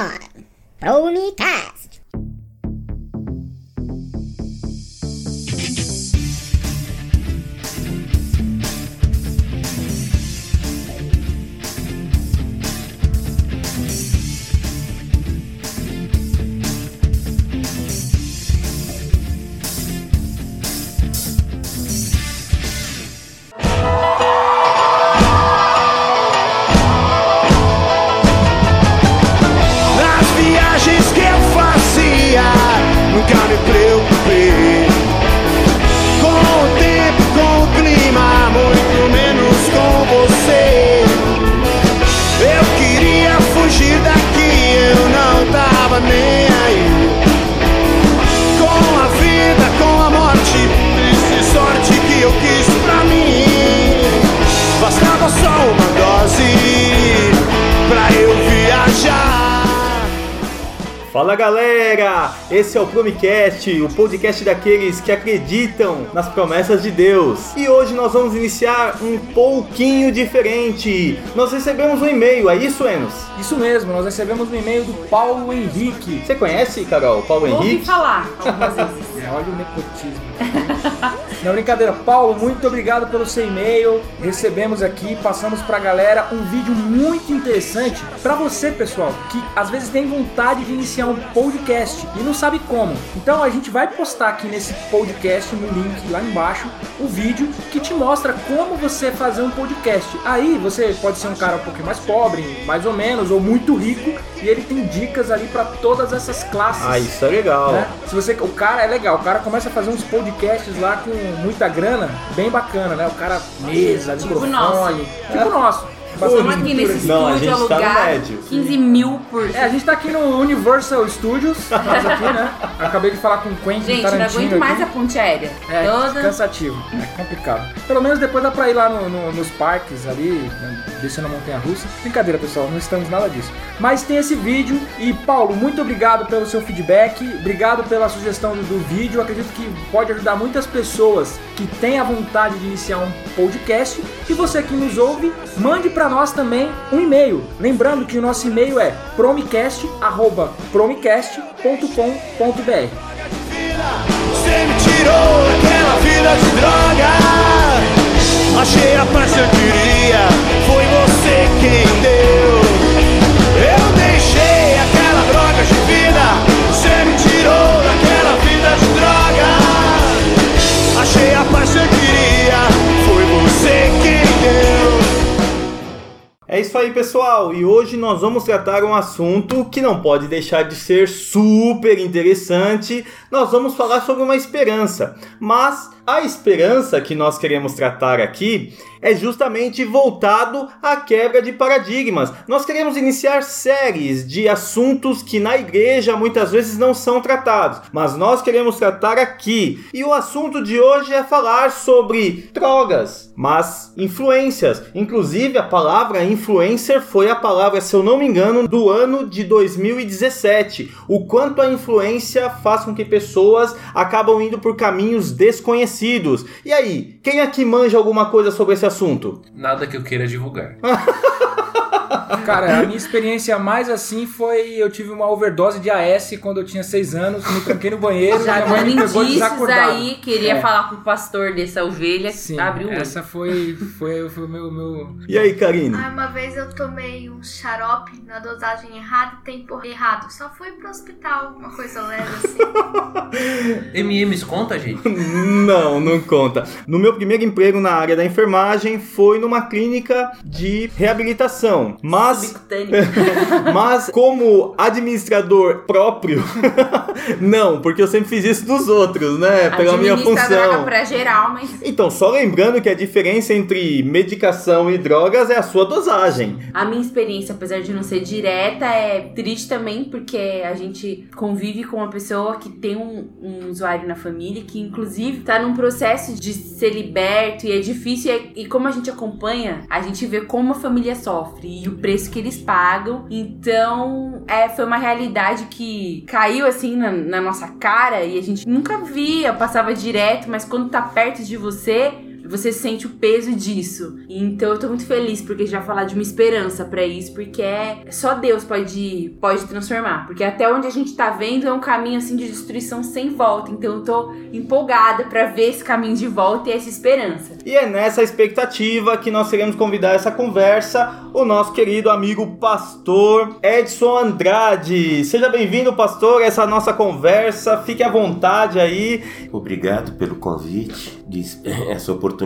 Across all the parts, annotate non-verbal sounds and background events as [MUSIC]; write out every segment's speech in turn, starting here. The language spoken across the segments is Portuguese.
on Brony Cast. Esse é o Promicast, o podcast daqueles que acreditam nas promessas de Deus. E hoje nós vamos iniciar um pouquinho diferente. Nós recebemos um e-mail, é isso, Enos? Isso mesmo, nós recebemos um e-mail do Paulo Henrique. Você conhece, Carol, Paulo Ouvi Henrique? falar algumas vezes. [LAUGHS] Olha o nepotismo. [LAUGHS] Não, brincadeira. Paulo, muito obrigado pelo seu e-mail. Recebemos aqui, passamos pra galera um vídeo muito interessante pra você, pessoal, que às vezes tem vontade de iniciar um podcast e não sabe como. Então a gente vai postar aqui nesse podcast, no link lá embaixo, o vídeo que te mostra como você fazer um podcast. Aí você pode ser um cara um pouquinho mais pobre, mais ou menos, ou muito rico, e ele tem dicas ali pra todas essas classes Ah, isso é legal. né? Se você, o cara é legal, o cara começa a fazer uns podcasts lá com muita grana, bem bacana, né? O cara mesa, Tipo microfone, nosso. tipo nosso. Estamos aqui nesse Não, a estúdio gente tá no alugado, médio. 15 mil por... É, a gente tá aqui no Universal Studios, [LAUGHS] nós aqui, né? Acabei de falar com o Quentin Gente, não Tarantino aguento mais aqui. a ponte aérea. É, Toda... cansativo, é complicado. Pelo menos depois dá pra ir lá no- no- nos parques ali, né, descendo a montanha russa. Brincadeira, pessoal, não estamos nada disso. Mas tem esse vídeo e, Paulo, muito obrigado pelo seu feedback, obrigado pela sugestão do, do vídeo. Acredito que pode ajudar muitas pessoas que têm a vontade de iniciar um podcast. E você que nos ouve, mande pra nós também um e-mail. Lembrando que o nosso e-mail é promicast@promicast.com.br. Você me tirou daquela vida de droga. Achei a paz que eu queria, foi você quem deu. É isso aí, pessoal. E hoje nós vamos tratar um assunto que não pode deixar de ser super interessante. Nós vamos falar sobre uma esperança. Mas a esperança que nós queremos tratar aqui é justamente voltado à quebra de paradigmas. Nós queremos iniciar séries de assuntos que na igreja muitas vezes não são tratados, mas nós queremos tratar aqui. E o assunto de hoje é falar sobre drogas, mas influências. Inclusive a palavra influencer foi a palavra, se eu não me engano, do ano de 2017. O quanto a influência faz com que pessoas acabam indo por caminhos desconhecidos. E aí, quem aqui manja alguma coisa sobre esse assunto? Nada que eu queira divulgar. [LAUGHS] Cara, a minha experiência mais assim foi eu tive uma overdose de AS quando eu tinha 6 anos, me tranquei no banheiro, Já minha mãe me dando pegou indícios aí, queria É. falar com o pastor dessa ovelha, Sim, abriu o olho. essa foi foi foi o meu meu E aí, Karine? Ah, uma vez eu tomei um xarope na dosagem errada e tempo errado. Só fui pro hospital, uma coisa leve assim. [LAUGHS] MMs conta, gente? Não, não conta. No meu primeiro emprego na área da enfermagem foi numa clínica de reabilitação. Mas, [LAUGHS] mas como administrador próprio, [LAUGHS] não, porque eu sempre fiz isso dos outros, né? Pela minha função. pra geral, mas Então, só lembrando que a diferença entre medicação e drogas é a sua dosagem. a minha experiência, apesar de não ser direta, é triste também, porque a gente convive com uma pessoa que tem um, um usuário na família, que inclusive tá num processo de ser liberto e é difícil. E, e como a gente acompanha, a gente vê como a família sofre e o preço que eles pagam. Então, é, foi uma realidade que caiu assim na, na nossa cara e a gente nunca via, passava direto, mas quando tá perto de você, você sente o peso disso. Então eu tô muito feliz porque já falar de uma esperança para isso, porque é só Deus pode pode transformar, porque até onde a gente tá vendo é um caminho assim de destruição sem volta. Então eu tô empolgada para ver esse caminho de volta e essa esperança. E é nessa expectativa que nós queremos convidar essa conversa o nosso querido amigo pastor Edson Andrade. Seja bem-vindo, pastor, a essa nossa conversa. Fique à vontade aí. Obrigado pelo convite, de, essa oportunidade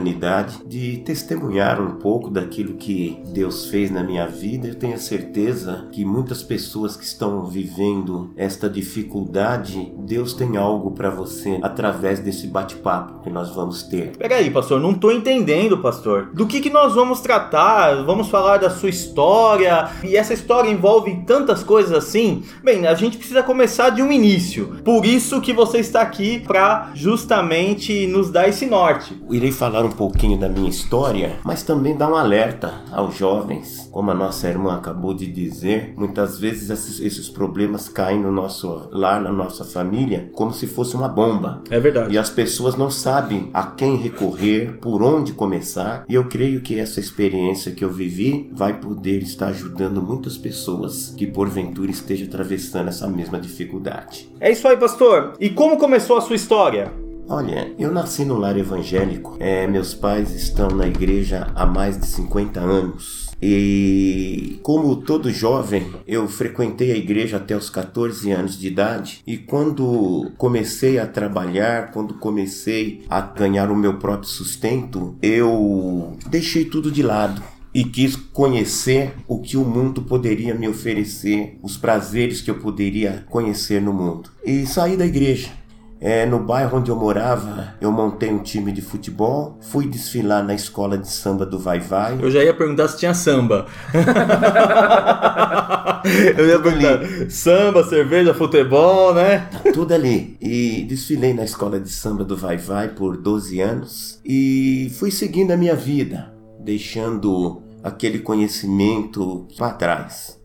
de testemunhar um pouco daquilo que Deus fez na minha vida. Eu tenho certeza que muitas pessoas que estão vivendo esta dificuldade, Deus tem algo para você através desse bate-papo que nós vamos ter. Peraí, pastor, não tô entendendo, pastor. Do que, que nós vamos tratar? Vamos falar da sua história e essa história envolve tantas coisas assim. Bem, a gente precisa começar de um início. Por isso que você está aqui para justamente nos dar esse norte. Irei falar um pouquinho da minha história, mas também dar um alerta aos jovens. Como a nossa irmã acabou de dizer, muitas vezes esses, esses problemas caem no nosso lar, na nossa família, como se fosse uma bomba. É verdade. E as pessoas não sabem a quem recorrer, por onde começar. E eu creio que essa experiência que eu vivi vai poder estar ajudando muitas pessoas que porventura estejam atravessando essa mesma dificuldade. É isso aí, pastor. E como começou a sua história? Olha, eu nasci no lar evangélico. É, meus pais estão na igreja há mais de 50 anos. E como todo jovem, eu frequentei a igreja até os 14 anos de idade. E quando comecei a trabalhar, quando comecei a ganhar o meu próprio sustento, eu deixei tudo de lado e quis conhecer o que o mundo poderia me oferecer, os prazeres que eu poderia conhecer no mundo. E saí da igreja. É, no bairro onde eu morava, eu montei um time de futebol, fui desfilar na escola de samba do Vai Vai. Eu já ia perguntar se tinha samba. [LAUGHS] eu ia perguntar samba, cerveja, futebol, né? Tá [LAUGHS] tudo ali. E desfilei na escola de samba do Vai Vai por 12 anos e fui seguindo a minha vida, deixando aquele conhecimento para trás.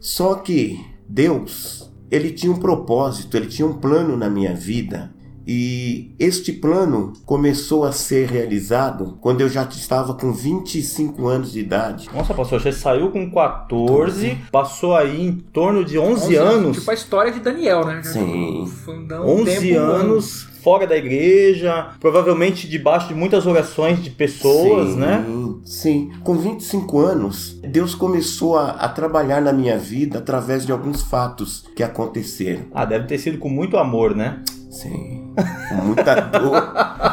Só que Deus, ele tinha um propósito, ele tinha um plano na minha vida. E este plano começou a ser realizado quando eu já estava com 25 anos de idade. Nossa, pastor, você saiu com 14, passou aí em torno de 11, anos. Tipo a história de Daniel, né? Sim. Foi um 11 tempo- anos fora da igreja, provavelmente debaixo de muitas orações de pessoas, sim, né? Sim. Com 25 anos, Deus começou a, a trabalhar na minha vida através de alguns fatos que aconteceram. Ah, deve ter sido com muito amor, né? Sim. Com muita dor. [LAUGHS]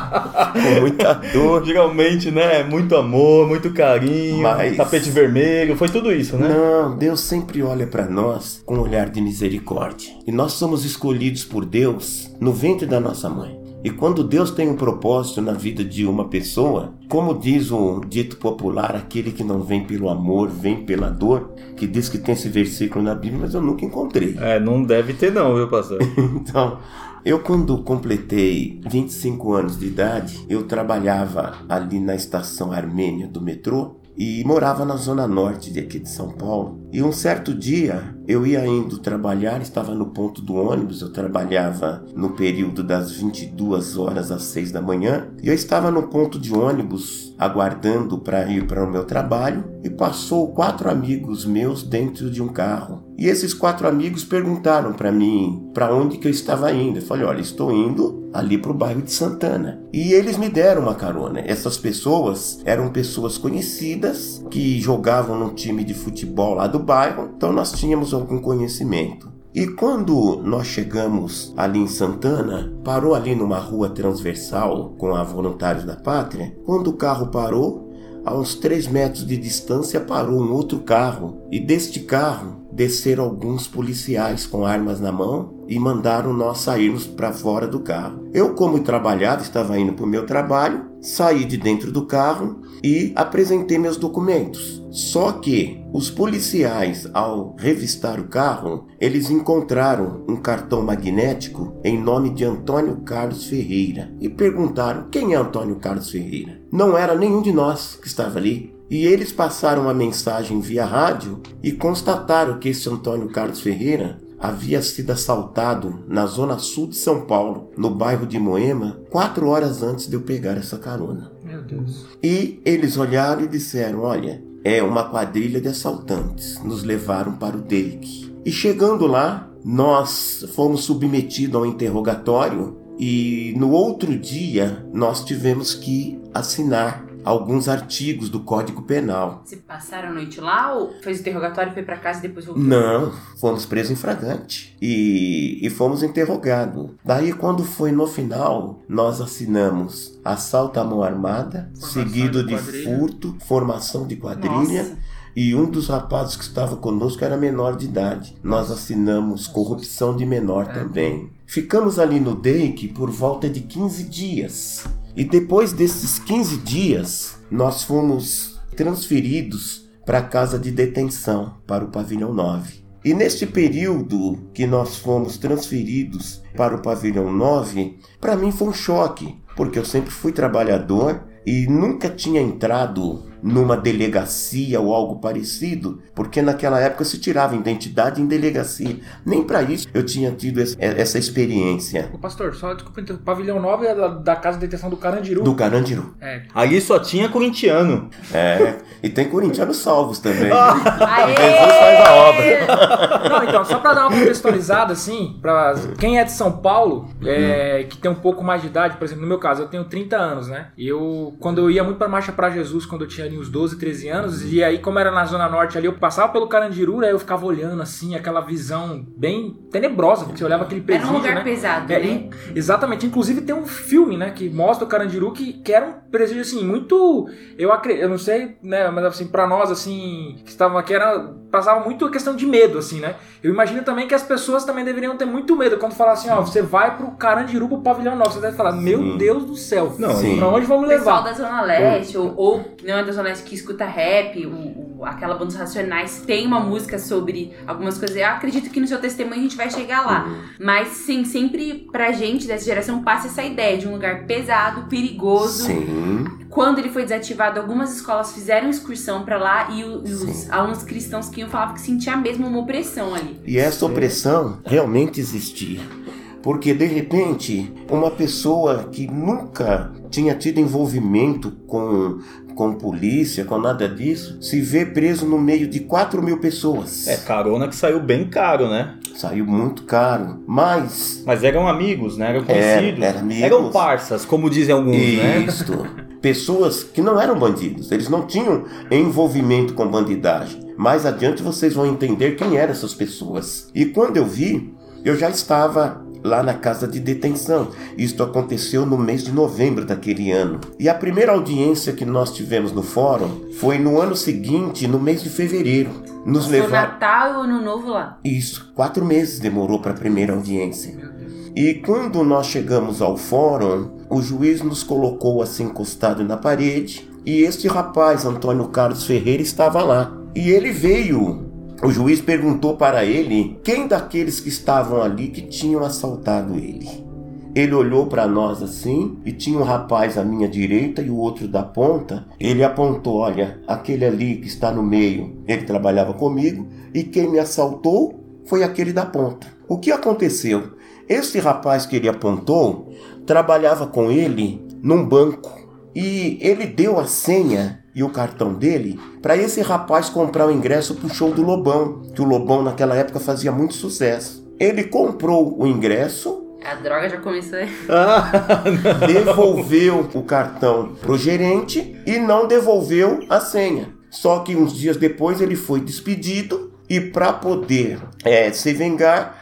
com muita dor. Geralmente, né? Muito amor, muito carinho, Mas- tapete vermelho, foi tudo isso, né? Não, Deus sempre olha para nós com um olhar de misericórdia. E nós somos escolhidos por Deus no ventre da nossa mãe. E quando Deus tem um propósito na vida de uma pessoa, como diz um dito popular, aquele que não vem pelo amor, vem pela dor, que diz que tem esse versículo na Bíblia, mas eu nunca encontrei. É, não deve ter não, viu, pastor? [LAUGHS] Então, eu quando completei 25 anos de idade, eu trabalhava ali na estação Armênia do metrô e morava na zona norte de aqui de São Paulo. E um certo dia eu ia indo trabalhar, estava no ponto do ônibus, eu trabalhava no período das 22 horas às 6 da manhã, e eu estava no ponto de ônibus aguardando para ir para o meu trabalho e passou quatro amigos meus dentro de um carro. E esses quatro amigos perguntaram para mim para onde que eu estava indo. Eu falei: "Olha, estou indo ali para o bairro de Santana". E eles me deram uma carona. Essas pessoas eram pessoas conhecidas que jogavam num time de futebol lá do bairro, então nós tínhamos algum conhecimento. E quando nós chegamos ali em Santana, parou ali numa rua transversal com a Voluntários da Pátria. Quando o carro parou, a uns 3 metros de distância parou um outro carro. E deste carro desceram alguns policiais com armas na mão e mandaram nós sairmos para fora do carro. Eu, como trabalhava, estava indo para o meu trabalho, saí de dentro do carro e apresentei meus documentos. Só que os policiais, ao revistar o carro, eles encontraram um cartão magnético em nome de Antônio Carlos Ferreira e perguntaram quem é Antônio Carlos Ferreira. Não era nenhum de nós que estava ali. E eles passaram uma mensagem via rádio e constataram que esse Antônio Carlos Ferreira havia sido assaltado na zona sul de São Paulo, no bairro de Moema, quatro horas antes de eu pegar essa carona. Meu Deus. E eles olharam e disseram: Olha, é uma quadrilha de assaltantes. Nos levaram para o Dake. E chegando lá, nós fomos submetidos ao interrogatório e no outro dia nós tivemos que assinar alguns artigos do Código Penal. Você passaram a noite lá ou fez o interrogatório, foi pra casa e depois voltou? Não, fomos presos em flagrante e, e fomos interrogados. Daí, quando foi no final, nós assinamos assalto à mão armada, Formação seguido de de, furto, formação de quadrilha. Nossa. E um dos rapazes que estava conosco era menor de idade. Nós assinamos corrupção de menor É. também. Ficamos ali no DEIC por volta de 15 dias. E depois desses 15 dias, nós fomos transferidos para a casa de detenção, para o pavilhão 9. E neste período que nós fomos transferidos para o pavilhão 9, para mim foi um choque, porque eu sempre fui trabalhador e nunca tinha entrado numa delegacia ou algo parecido, porque naquela época se tirava identidade em delegacia. Nem para isso eu tinha tido essa- essa experiência Ô, pastor, só desculpa, então, pavilhão 9 é da, da casa de detenção do Carandiru. do Carandiru. É. Ali só tinha corintiano. É, e tem corintianos salvos também. [LAUGHS] Aê! Jesus faz a obra. [LAUGHS] Não, então, só pra dar uma contextualizada, assim, pra quem é de São Paulo, é, que tem um pouco mais de idade, por exemplo, no meu caso, eu tenho 30 anos, né? Eu, quando eu ia muito pra Marcha pra Jesus, quando eu tinha ali uns 12, 13 anos, e aí, como era na Zona Norte ali, eu passava pelo Carandiru, aí eu ficava olhando, assim, aquela visão bem tenebrosa, porque você olhava aquele Era presídio, um lugar né? pesado, É, né? in- exatamente. Inclusive tem um filme, né, que mostra o Carandiru que, que era um presídio assim muito, eu acredito, eu não sei, né, mas assim para nós assim que estavam aqui era passava muito a questão de medo assim, né? Eu imagino também que as pessoas também deveriam ter muito medo quando falar assim, ó, você vai pro Carandiru pro pavilhão 9, você deve falar, meu Sim. Deus do céu. Não, Sim. Pra onde vamos O pessoal levar? da Zona Leste, ou, ou que não é da Leste, que escuta rap, o, o- aquela banda dos Racionais, tem uma música sobre algumas coisas. Eu acredito que no seu testemunho a gente vai chegar lá. Mas sim, sempre pra gente dessa geração passa essa ideia de um lugar pesado, perigoso. Sim. Quando ele foi desativado, algumas escolas fizeram excursão pra lá e, e os alunos cristãos que iam falavam que sentiam mesmo uma opressão ali. E essa opressão realmente existia. Porque de repente, uma pessoa que nunca tinha tido envolvimento com, com polícia, com nada disso, se vê preso no meio de 4 mil pessoas. É, carona que saiu bem caro, né? Saiu muito caro. Mas. Mas eram amigos, né? Eram Era- conhecidos. era amigos. Eram parças, como dizem alguns, né? Isto. Pessoas que não eram bandidos, eles não tinham envolvimento com bandidagem. Mais adiante vocês vão entender quem eram essas pessoas. E quando eu vi, eu já estava lá na casa de detenção. Isto aconteceu no mês de novembro daquele ano. E a primeira audiência que nós tivemos no fórum foi no ano seguinte, no mês de fevereiro. Nos Foi levaram. Natal e o Ano Novo lá. Isso, quatro meses demorou para a primeira audiência. E quando nós chegamos ao fórum, o juiz nos colocou assim encostado na parede e este rapaz, Antônio Carlos Ferreira, estava lá. E ele veio. O juiz perguntou para ele quem daqueles que estavam ali que tinham assaltado ele. Ele olhou para nós assim e tinha um rapaz à minha direita e o outro da ponta. Ele apontou: Olha, aquele ali que está no meio, ele trabalhava comigo e quem me assaltou foi aquele da ponta. O que aconteceu? Este rapaz que ele apontou trabalhava com ele num banco e ele deu a senha e o cartão dele para esse rapaz comprar o ingresso para o show do Lobão, que o Lobão naquela época fazia muito sucesso. Ele comprou o ingresso, A droga já começou. [LAUGHS] devolveu o cartão pro gerente e não devolveu a senha. Só que uns dias depois ele foi despedido e para poder é, se vingar,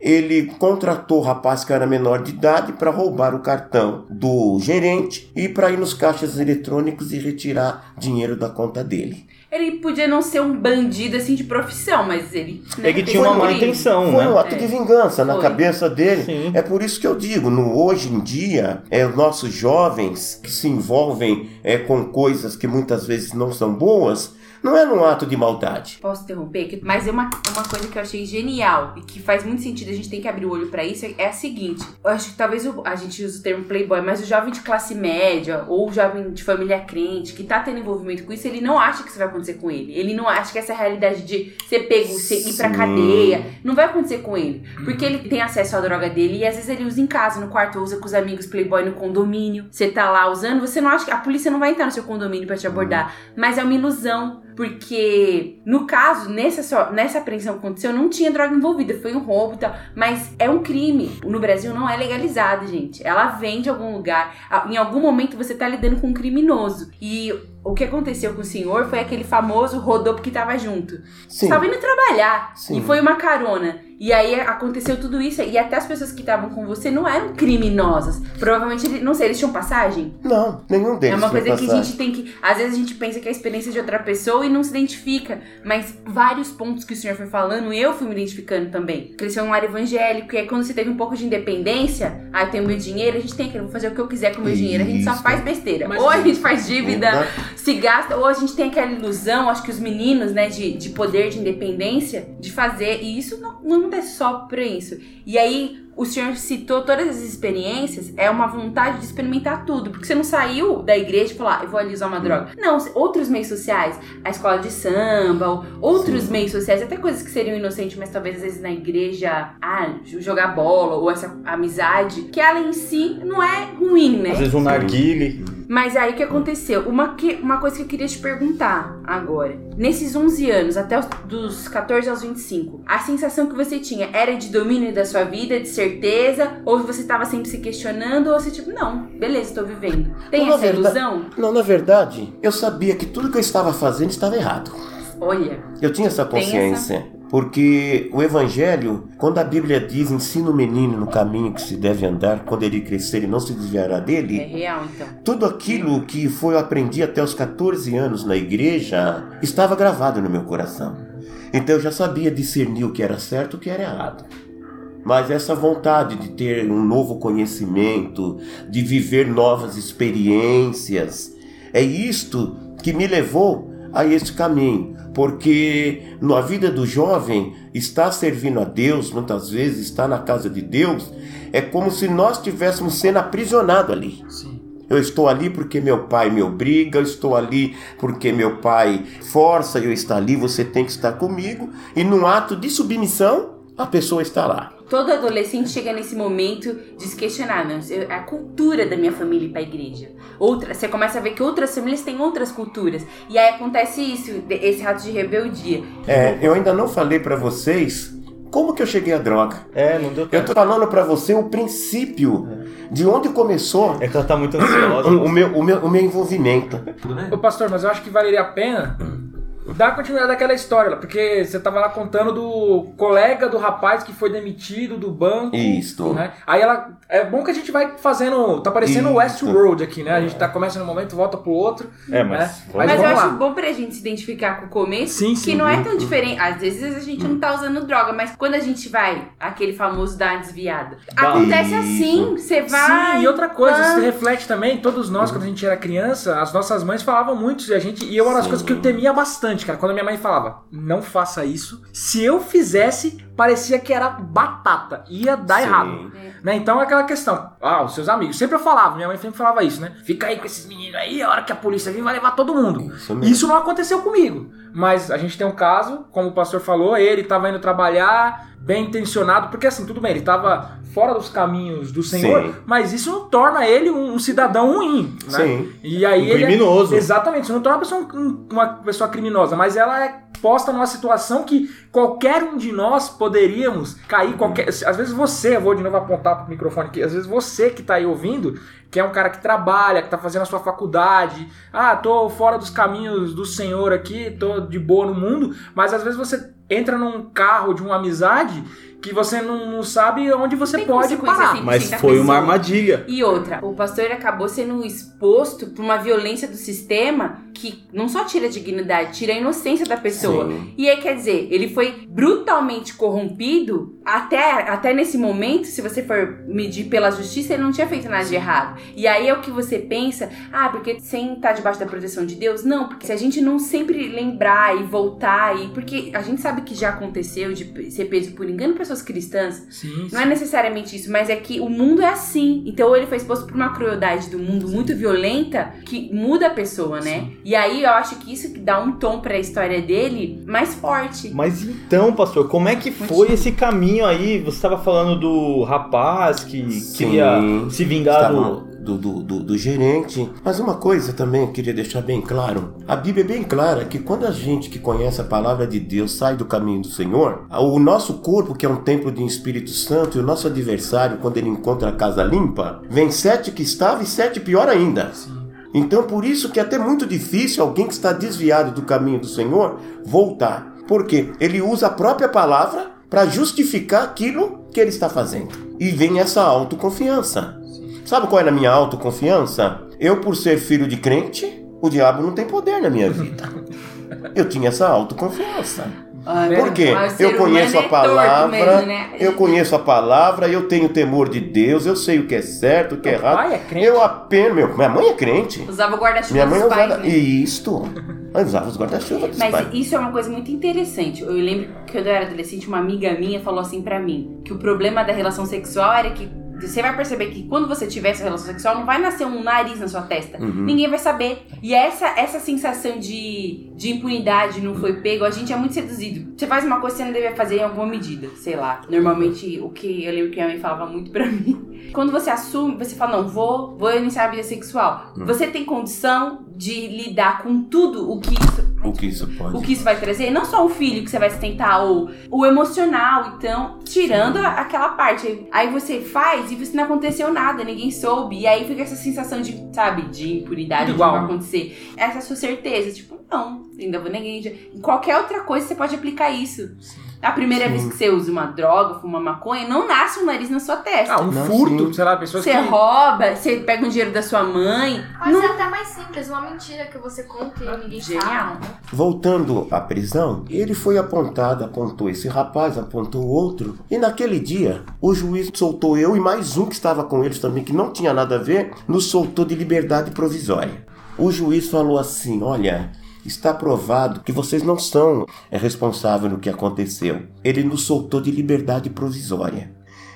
ele contratou o rapaz que era menor de idade para roubar o cartão do gerente e para ir nos caixas eletrônicos e retirar dinheiro da conta dele. Ele podia não ser um bandido assim de profissão, mas ele. né, tinha uma má intenção, Foi né? um ato de vingança na Foi. cabeça dele. Sim. É por isso que eu digo, no, hoje em dia, é, os nossos jovens que se envolvem é, com coisas que muitas vezes não são boas, Não é num ato de maldade. Posso interromper? Mas é uma, uma coisa que eu achei genial e que faz muito sentido, a gente tem que abrir o olho pra isso, é a seguinte. Eu acho que talvez o- a gente use o termo playboy, mas o jovem de classe média ou o jovem de família crente que tá tendo envolvimento com isso, ele não acha que isso vai acontecer com ele. Ele não acha que essa realidade de ser pego, ser, ir pra cadeia, não vai acontecer com ele. Porque ele tem acesso à droga dele e às vezes ele usa em casa, no quarto, usa com os amigos playboy no condomínio. Você tá lá usando, você não acha que a polícia não vai entrar no seu condomínio pra te abordar. Mas é uma ilusão, porque no caso, nessa, nessa apreensão que aconteceu, não tinha droga envolvida, foi um roubo e tal. Mas é um crime. No Brasil não é legalizado, gente. Ela vem de algum lugar. Em algum momento você tá lidando com um criminoso. E o que aconteceu com o senhor foi aquele famoso rodopo que tava junto. Sim. Estava indo trabalhar Sim. e foi uma carona. E aí aconteceu tudo isso. E até as pessoas que estavam com você não eram criminosas. Provavelmente, ele- não sei, eles tinham passagem? Não, nenhum deles É uma coisa que a passagem. gente tem que. Às vezes a gente pensa que é a experiência de outra pessoa e não se identifica. Mas vários pontos que o senhor foi falando, eu fui me identificando também. Cresceu um lar evangélico, e aí quando você teve um pouco de independência, ah, eu tenho meu dinheiro, a gente tem que vou fazer o que eu quiser com o meu dinheiro. A gente só Isso. faz besteira. Mas- ou a gente faz dívida. Se gasta, ou a gente tem aquela ilusão, acho que os meninos, né, de, de poder, de independência, de fazer. E isso não, não é só pra isso. E aí, o senhor citou todas as experiências, é uma vontade de experimentar tudo. Porque você não saiu da igreja e falou, ah, eu vou ali usar uma droga. Não, outros meios sociais, a escola de samba, ou outros Sim. meios sociais, até coisas que seriam inocentes, mas talvez às vezes na igreja, ah, jogar bola, ou essa amizade, que ela em si não é ruim, né? Às vezes um narguile. Mas aí o que aconteceu? Uma, que, uma coisa que eu queria te perguntar agora. Nesses 11 anos, até os, dos 14 aos 25, a sensação que você tinha era de domínio da sua vida, de certeza? Ou você estava sempre se questionando? Ou você tipo, não, beleza, estou vivendo. Tem Não, essa verdade- ilusão? Não, na verdade, eu sabia que tudo que eu estava fazendo estava errado. Olha, Eu tinha essa consciência. Porque o Evangelho, quando a Bíblia diz ensina o menino no caminho que se deve andar, quando ele crescer ele não se desviará é dele, real então. tudo aquilo que foi eu aprendi até os 14 anos na igreja estava gravado no meu coração. Então eu já sabia discernir o que era certo e o que era errado. Mas essa vontade de ter um novo conhecimento, de viver novas experiências, é isto que me levou a esse caminho. Porque na vida do jovem, estar servindo a Deus, muitas vezes estar na casa de Deus, é como se nós estivéssemos sendo aprisionados ali. Sim. Eu estou ali porque meu pai me obriga, eu estou ali porque meu pai força eu estar ali, você tem que estar comigo. E num ato de submissão, a pessoa está lá. Todo adolescente chega nesse momento de se questionar, não, eu- a cultura da minha família ir pra igreja. Outra, você começa a ver que outras famílias têm outras culturas. E aí acontece isso, esse rato de rebeldia. É, eu ainda não falei pra vocês como que eu cheguei à droga. É, não deu Eu tempo. tô falando pra você o princípio de onde começou É que ela tá muito ansiosa. o, o meu, o, meu, o meu envolvimento. Ô pastor, mas eu acho que valeria a pena dar continuidade àquela história, porque você tava lá contando do colega do rapaz que foi demitido do banco. Isto. Né? Aí ela. É bom que a gente vai fazendo. Tá parecendo o Isso. Westworld aqui, né? A gente tá começa num momento, volta pro outro. É, mas. né? Mas eu vamos acho lá. bom pra gente se identificar com o começo, Sim, sim. que não é tão diferente. Às vezes a gente não tá usando droga, mas quando a gente vai, aquele famoso dar uma desviada. Acontece Isso. assim, você vai. Sim, e outra coisa, ah, se reflete também, todos nós, quando a gente era criança, as nossas mães falavam muito e a gente. E é uma das coisas que eu temia bastante, cara. Quando a minha mãe falava, não faça isso. Se eu fizesse, parecia que era batata. Ia dar Sim. errado. Né? Então é aquela questão. Ah, os seus amigos. Sempre eu falava, minha mãe sempre falava isso, né? Fica aí com esses meninos aí, a hora que a polícia vir vai levar todo mundo. Isso mesmo. Isso não aconteceu comigo. Mas a gente tem um caso, como o pastor falou, ele estava indo trabalhar, bem intencionado, porque assim, tudo bem, ele estava fora dos caminhos do Senhor, Sim. mas isso não torna ele um, um cidadão ruim, né? Sim. E aí Um ele é- criminoso. Exatamente, isso não torna uma pessoa, um- uma pessoa criminosa, mas ela é posta numa situação que qualquer um de nós poderíamos cair qualquer. Às vezes você, eu vou de novo apontar pro microfone aqui, às vezes você que tá aí ouvindo, que é um cara que trabalha, que tá fazendo a sua faculdade, ah, tô fora dos caminhos do Senhor aqui, tô de boa no mundo, mas às vezes você entra num carro de uma amizade que você não, não sabe onde você Tem pode parar. assim? Mas foi uma armadilha. E outra, o pastor acabou sendo exposto por uma violência do sistema que não só tira a dignidade, tira a inocência da pessoa. Sim. E aí, quer dizer, ele foi brutalmente corrompido até, até nesse momento, se você for medir pela justiça, ele não tinha feito nada de errado. E aí é o que você pensa, ah, porque sem estar debaixo da proteção de Deus? Não, porque se a gente não sempre lembrar e voltar, e porque a gente sabe que já aconteceu de ser preso por engano pessoas cristãs, Sim, não é necessariamente isso, mas é que o mundo é assim. Então ele foi exposto por uma crueldade do mundo muito violenta que muda a pessoa, né? E aí eu acho que isso que dá um tom pra história dele mais forte. Mas então, pastor, como é que foi esse caminho aí? Você estava falando do rapaz que Sim. queria se vingar do. Do, do, do, do gerente. Mas uma coisa também eu queria deixar bem claro: a Bíblia é bem clara que quando a gente que conhece a palavra de Deus sai do caminho do Senhor, o nosso corpo, que é um templo de Espírito Santo, e o nosso adversário, quando ele encontra a casa limpa, vem sete que estava e sete pior ainda. Então, por isso que é até muito difícil alguém que está desviado do caminho do Senhor voltar. Porque ele usa a própria palavra para justificar aquilo que ele está fazendo. E vem essa autoconfiança. Sabe qual é a minha autoconfiança? Eu, por ser filho de crente, o diabo não tem poder na minha vida. Eu tinha essa autoconfiança. Por quê? Eu conheço a é palavra, mesmo, né? eu conheço a palavra, eu tenho temor de Deus, eu sei o que é certo, o que é errado. pai é crente? Eu apenas, meu, minha mãe é crente. Usava o guarda-chuva Minha mãe usava né? isto. Eu usava os guarda-chuva dos Mas pais. isso é uma coisa muito interessante. Eu lembro que quando eu era adolescente, uma amiga minha falou assim pra mim: que o problema da relação sexual era que você vai perceber que quando você tiver essa relação sexual, não vai nascer um nariz na sua testa. Uhum. Ninguém vai saber. E essa, essa sensação de, de impunidade não foi pego, a gente é muito seduzido. Você faz uma coisa que você não deveria fazer em alguma medida, sei lá. Normalmente, o que eu lembro que a minha mãe falava muito pra [LAUGHS] mim. Quando você assume, você fala, não, vou, vou iniciar a vida sexual. Hum. Você tem condição de lidar com tudo o que isso. O que isso pode? O que isso vai trazer, não só o filho que você vai sustentar, ou o emocional, então, tirando a- aquela parte. Aí- você faz e você não aconteceu nada, ninguém soube. E aí fica essa sensação de, sabe, de impunidade, de Igual. não vai acontecer. Essa é sua certeza, tipo, não, ainda vou ninguém. Em qualquer outra coisa você pode aplicar isso. A primeira Sim. vez que você usa uma droga, fuma maconha, não nasce um nariz na sua testa. Ah, um Não, furto, sim. sei lá, pessoas Você que... rouba, você pega o dinheiro da sua mãe. Mas Não- é até mais simples, uma mentira que você conta e ninguém Genial. sabe. Voltando à prisão, ele foi apontado, apontou esse rapaz, apontou outro, e naquele dia o juiz soltou eu e mais um que estava com eles também, que não tinha nada a ver, nos soltou de liberdade provisória. O juiz falou assim: Olha, está provado que vocês não são é, responsáveis no que aconteceu. Ele nos soltou de liberdade provisória.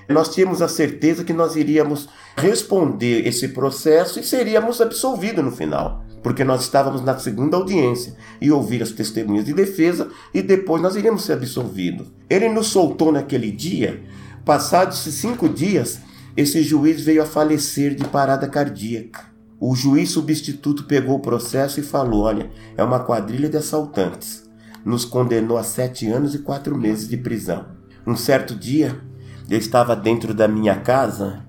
Nós tínhamos a certeza que nós iríamos responder esse processo e seríamos absolvidos no final, porque nós estávamos na segunda audiência e ouvir as testemunhas de defesa e depois nós iríamos ser absolvidos. Ele nos soltou naquele dia, passados cinco dias, esse juiz veio a falecer de parada cardíaca. O juiz substituto pegou o processo e falou: Olha, é uma quadrilha de assaltantes. Nos condenou a sete anos e quatro meses de prisão. Um certo dia, eu estava dentro da minha casa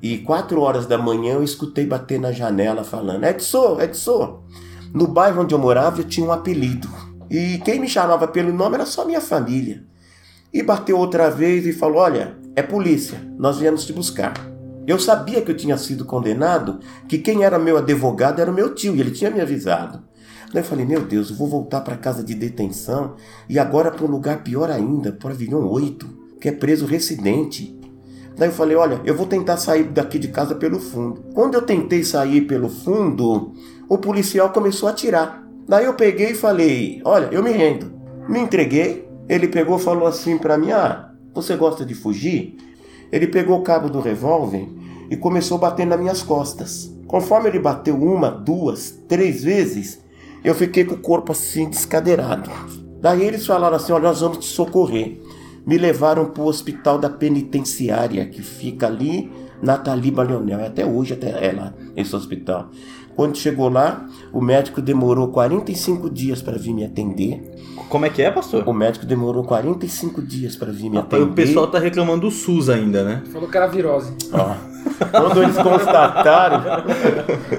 e quatro horas da manhã eu escutei bater na janela falando: Edson, Edson. No bairro onde eu morava eu tinha um apelido. E quem me chamava pelo nome era só minha família. E bateu outra vez e falou: Olha, é polícia, nós viemos te buscar. Eu sabia que eu tinha sido condenado, que quem era meu advogado era o meu tio, e ele tinha me avisado. Daí eu falei, meu Deus, eu vou voltar para casa de detenção e agora para um lugar pior ainda, para Avilhão 8, que é preso residente. Daí eu falei, olha, eu vou tentar sair daqui de casa pelo fundo. Quando eu tentei sair pelo fundo, o policial começou a atirar. Daí eu peguei e falei, olha, eu me rendo. Me entreguei. Ele pegou e falou assim para mim, ah, você gosta de fugir? Ele pegou o cabo do revólver e começou a bater nas minhas costas. Conforme ele bateu uma, duas, três vezes, eu fiquei com o corpo assim descadeirado. Daí eles falaram assim: Olha, nós vamos te socorrer. Me levaram para o hospital da penitenciária, que fica ali na Taliba Leonel. Até hoje até é lá, esse hospital. Quando chegou lá, o médico demorou 45 dias para vir me atender. Como é que é, pastor? O médico demorou 45 dias para vir me atender. o pessoal tá reclamando do SUS ainda, né? Falou que era virose. Ó, quando eles constataram,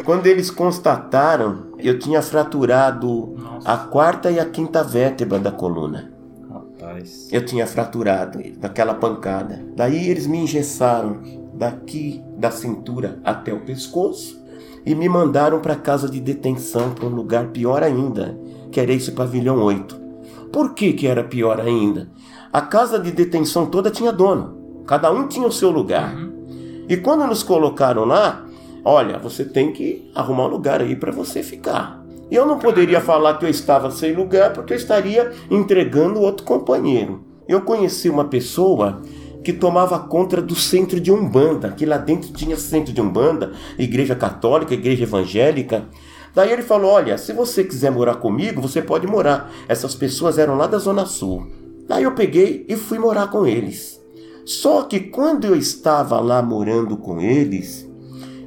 quando eles constataram, eu tinha fraturado a quarta e a quinta vértebra da coluna. Rapaz. Eu tinha fraturado naquela pancada. Daí eles me engessaram daqui da cintura até o pescoço e me mandaram para casa de detenção, para um lugar pior ainda, que era esse pavilhão 8. Por que, que era pior ainda? A casa de detenção toda tinha dono, cada um tinha o seu lugar. E quando nos colocaram lá, olha, você tem que arrumar um lugar aí para você ficar. E eu não poderia falar que eu estava sem lugar porque eu estaria entregando outro companheiro. Eu conheci uma pessoa que tomava conta do centro de Umbanda, que lá dentro tinha centro de Umbanda, igreja católica, igreja evangélica. Daí ele falou: Olha, se você quiser morar comigo, você pode morar. Essas pessoas eram lá da Zona Sul. Daí eu peguei e fui morar com eles. Só que quando eu estava lá morando com eles,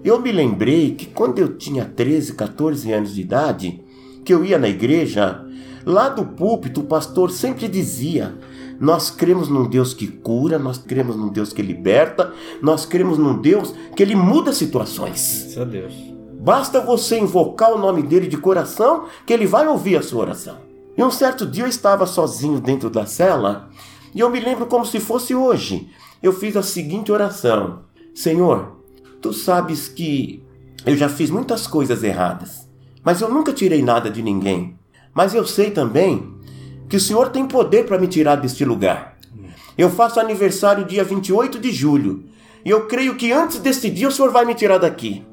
eu me lembrei que quando eu tinha 13, 14 anos de idade, que eu ia na igreja, lá do púlpito o pastor sempre dizia: Nós cremos num Deus que cura, nós cremos num Deus que liberta, nós cremos num Deus que ele muda situações. Graças a Deus. Basta você invocar o nome dele de coração que ele vai ouvir a sua oração. E um certo dia eu estava sozinho dentro da cela e eu me lembro como se fosse hoje. Eu fiz a seguinte oração: Senhor, tu sabes que eu já fiz muitas coisas erradas, mas eu nunca tirei nada de ninguém. Mas eu sei também que o Senhor tem poder para me tirar deste lugar. Eu faço aniversário dia 28 de julho e eu creio que antes desse dia o Senhor vai me tirar daqui.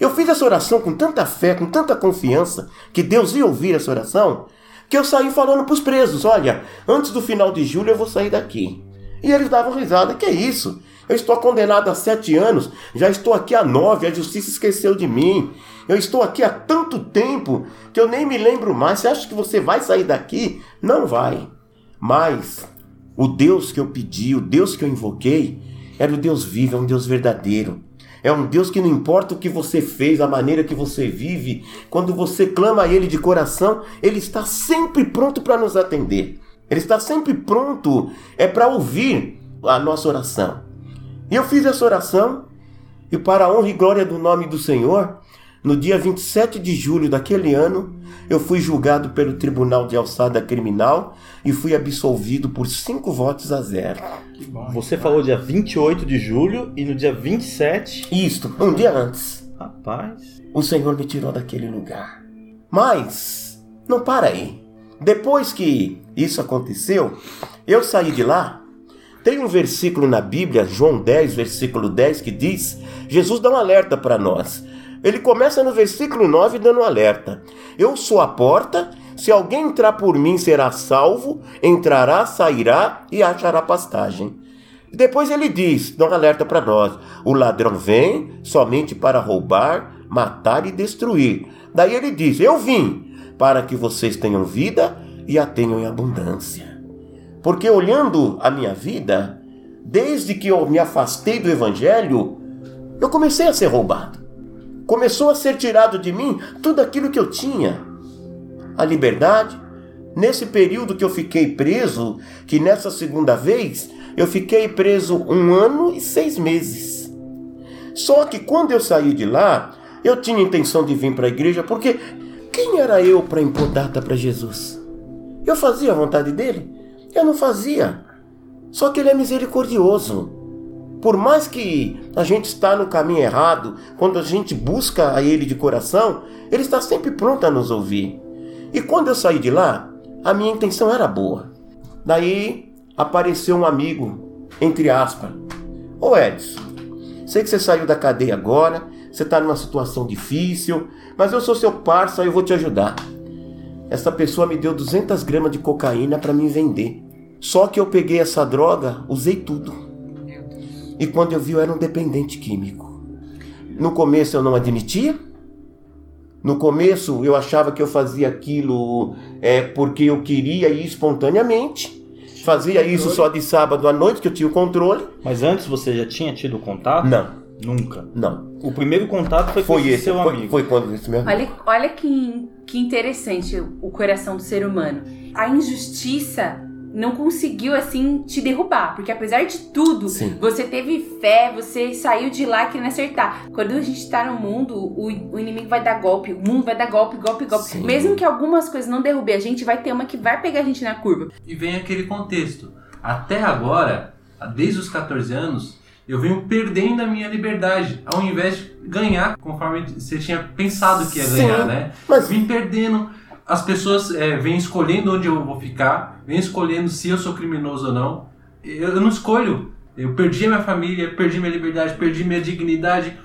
Eu fiz essa oração com tanta fé, com tanta confiança que Deus ia ouvir essa oração, que eu saí falando para os presos: olha, antes do final de julho eu vou sair daqui. E eles davam risada: que é isso? Eu estou condenado há sete anos, já estou aqui há nove, a justiça esqueceu de mim. Eu estou aqui há tanto tempo que eu nem me lembro mais. Você acha que você vai sair daqui? Não vai. Mas o Deus que eu pedi, o Deus que eu invoquei, era o Deus vivo, é um Deus verdadeiro. É um Deus que não importa o que você fez, a maneira que você vive, quando você clama a Ele de coração, Ele está sempre pronto para nos atender. Ele está sempre pronto é para ouvir a nossa oração. E eu fiz essa oração, e para a honra e glória do nome do Senhor, no dia 27 de julho daquele ano, eu fui julgado pelo Tribunal de Alçada Criminal e fui absolvido por cinco votos a zero. Você falou dia 28 de julho e no dia 27. Isto, um dia antes, Rapaz. o Senhor me tirou daquele lugar. Mas, não para aí. Depois que isso aconteceu, eu saí de lá. Tem um versículo na Bíblia, João 10, versículo 10, que diz: Jesus dá um alerta para nós. Ele começa no versículo 9 dando um alerta: Eu sou a porta, se alguém entrar por mim será salvo, entrará, sairá e achará pastagem. Depois ele diz, dá um alerta para nós: o ladrão vem somente para roubar, matar e destruir. Daí ele diz: Eu vim para que vocês tenham vida e a tenham em abundância. Porque olhando a minha vida, desde que eu me afastei do evangelho, eu comecei a ser roubado. Começou a ser tirado de mim tudo aquilo que eu tinha. A liberdade. Nesse período que eu fiquei preso, que nessa segunda vez eu fiquei preso um ano e seis meses. Só que quando eu saí de lá, eu tinha intenção de vir para a igreja, porque quem era eu para impor data para Jesus? Eu fazia a vontade dele? Eu não fazia. Só que ele é misericordioso. Por mais que a gente está no caminho errado, quando a gente busca a ele de coração, ele está sempre pronto a nos ouvir. E quando eu saí de lá, a minha intenção era boa. Daí apareceu um amigo, entre aspas. Ô Edson, sei que você saiu da cadeia agora, você está numa situação difícil, mas eu sou seu parça e eu vou te ajudar. Essa pessoa me deu 200 gramas de cocaína para me vender. Só que eu peguei essa droga, usei tudo. E quando eu vi, eu era um dependente químico. No começo eu não admitia. No começo eu achava que eu fazia aquilo é, porque eu queria ir espontaneamente. Fazia isso só de sábado à noite, que eu tinha o controle. Mas antes você já tinha tido contato? Não, Nunca. não. O primeiro contato foi, com Foi esse esse, seu foi, amigo. foi quando esse meu amigo. Olha, olha que, que interessante o coração do ser humano. A injustiça não conseguiu, assim, te derrubar. Porque apesar de tudo, Sim. você teve fé, você saiu de lá querendo acertar. Quando a gente tá no mundo, o, o inimigo vai dar golpe, o mundo vai dar golpe, golpe, golpe. Sim. Mesmo que algumas coisas não derrubem a gente, vai ter uma que vai pegar a gente na curva. E vem aquele contexto. Até agora, desde os 14 anos, eu venho perdendo a minha liberdade, ao invés de ganhar conforme você tinha pensado que ia Sim, ganhar, né? mas- Vim perdendo. As pessoas é, vêm escolhendo onde eu vou ficar, vêm escolhendo se eu sou criminoso ou não. Eu, eu não escolho. Eu perdi a minha família, perdi minha liberdade, perdi minha dignidade.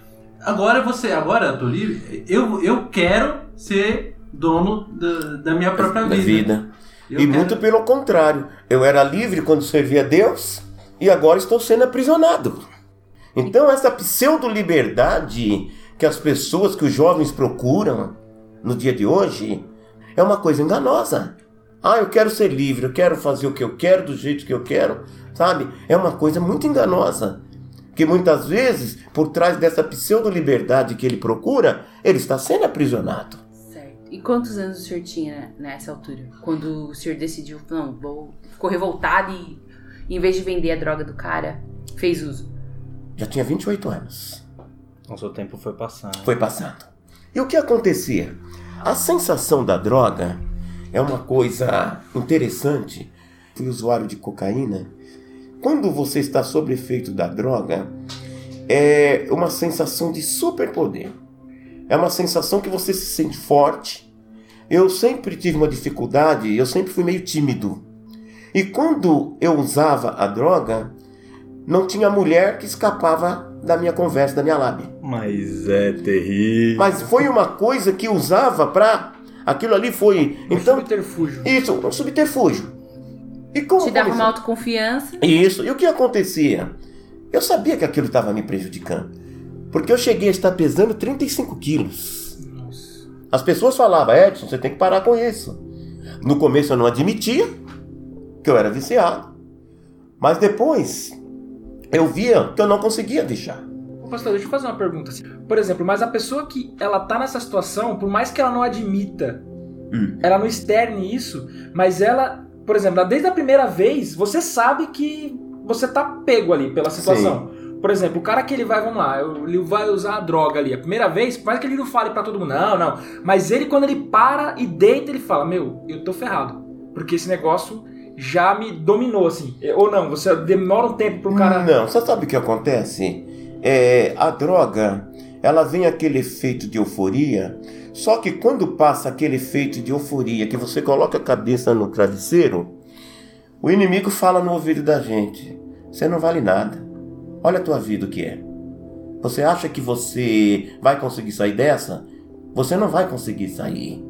Agora você, agora eu tô livre. Eu, eu quero ser dono da, da minha própria da vida. vida. Eu e quero- muito pelo contrário. Eu era livre quando servia a Deus e agora estou sendo aprisionado. Então essa pseudo-liberdade que as pessoas, que os jovens procuram no dia de hoje, é uma coisa enganosa. Ah, eu quero ser livre, eu quero fazer o que eu quero, do jeito que eu quero, sabe? É uma coisa muito enganosa. Que muitas vezes, por trás dessa pseudo-liberdade que ele procura, ele está sendo aprisionado. Certo. E quantos anos o senhor tinha nessa altura? Quando o senhor decidiu, não, vou. Ficou revoltado e, em vez de vender a droga do cara, fez uso. Já tinha 28 anos. Nossa, o tempo foi passando. foi passando. E o que acontecia? A sensação da droga é uma coisa interessante. Fui usuário de cocaína. Quando você está sob efeito da droga, é uma sensação de superpoder. É uma sensação que você se sente forte. Eu sempre tive uma dificuldade, eu sempre fui meio tímido. E quando eu usava a droga, não tinha mulher que escapava da minha conversa, da minha lábia. Mas é terrível. Mas foi uma coisa que usava pra. Aquilo ali foi. Um Então. subterfúgio. Isso, um subterfúgio. E como. Te dava uma autoconfiança. Isso. E o que acontecia? Eu sabia que aquilo estava me prejudicando. Porque eu cheguei a estar pesando 35 quilos. As pessoas falavam, Edson, você tem que parar com isso. No começo eu não admitia que eu era viciado. Mas depois eu via que eu não conseguia deixar. Pastor, deixa eu fazer uma pergunta. assim. Por exemplo, mas a pessoa que ela tá nessa situação, por mais que ela não admita, Hum. ela não externe isso, mas ela, por exemplo, desde a primeira vez, você sabe que você tá pego ali pela situação. Por exemplo, o cara que ele vai, vamos lá, ele vai usar a droga ali. A primeira vez, por mais que ele não fale pra todo mundo, não, não. Mas ele, quando ele para e deita, ele fala: Meu, eu tô ferrado. Porque esse negócio já me dominou, assim. Ou não, você demora um tempo pro cara. Não, você sabe o que acontece? É, a droga, ela vem aquele efeito de euforia, só que quando passa aquele efeito de euforia, que você coloca a cabeça no travesseiro, o inimigo fala no ouvido da gente: você não vale nada. Olha a tua vida o que é. Você acha que você vai conseguir sair dessa? Você não vai conseguir sair.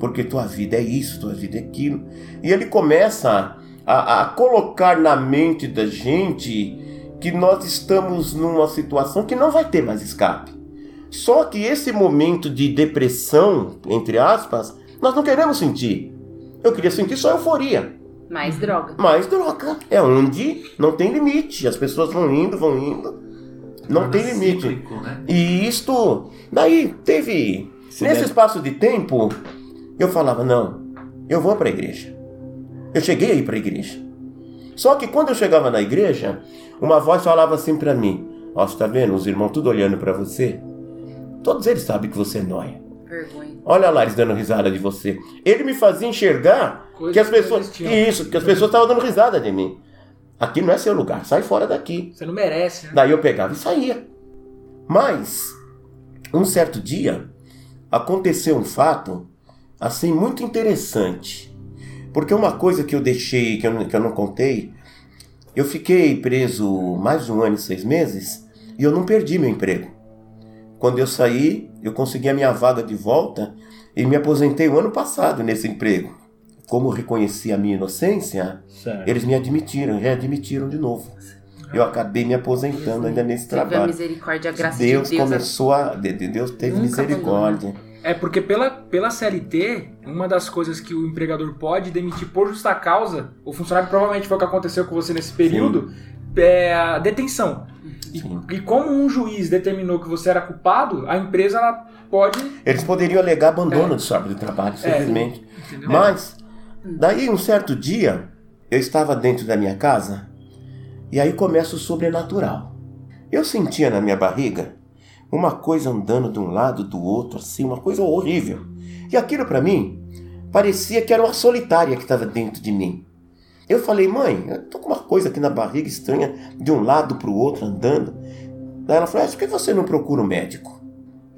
Porque tua vida é isso, tua vida é aquilo. E ele começa a, a colocar na mente da gente que nós estamos numa situação que não vai ter mais escape. Só que esse momento de depressão, entre aspas, nós não queremos sentir. Eu queria sentir só euforia. Mais droga. Mas droga é onde não tem limite. As pessoas vão indo, vão indo. Não Torna tem limite. cíclico, né? E isto, daí teve. Se nesse der- espaço de tempo, eu falava: não, eu vou para a igreja. Eu cheguei a ir para a igreja. Só que quando eu chegava na igreja, uma voz falava assim para mim: Ó, você tá vendo? Os irmãos tudo olhando para você. Todos eles sabem que você é nóia. Vergonha. Olha lá eles dando risada de você. Ele me fazia enxergar Coisas que as que pessoas. existiam. Isso, que as pessoas estavam dando risada de mim. Aqui não é seu lugar, sai fora daqui. Você não merece, né? Daí eu pegava e saía. Mas, um certo dia, aconteceu um fato, assim, muito interessante. Porque uma coisa que eu deixei, que eu, não- que eu não contei, eu fiquei preso mais de um ano e seis meses e eu não perdi meu emprego. Quando eu saí, eu consegui a minha vaga de volta e me aposentei o ano passado nesse emprego. Como eu reconheci a minha inocência, Certo. eles me admitiram, readmitiram de novo. Eu acabei me aposentando ainda nesse Teve a trabalho. misericórdia, a graça Deus, de Deus. começou a. de- de- Deus teve Nunca misericórdia. É porque pela, pela CLT, uma das coisas que o empregador pode demitir por justa causa, o funcionário provavelmente foi o que aconteceu com você nesse período, é a detenção. Sim. E, e como um juiz determinou que você era culpado, a empresa ela pode. Eles poderiam alegar abandono de sorte de trabalho, É. simplesmente. Entendeu? Mas, daí um certo dia, eu estava dentro da minha casa e aí começa o sobrenatural. Eu sentia na minha barriga uma coisa andando de um lado do outro, assim, uma coisa horrível. E aquilo para mim parecia que era uma solitária que estava dentro de mim. Eu falei, mãe, eu tô com uma coisa aqui na barriga estranha, de um lado pro outro, andando. Daí ela falou, ah, por que você não procura um médico?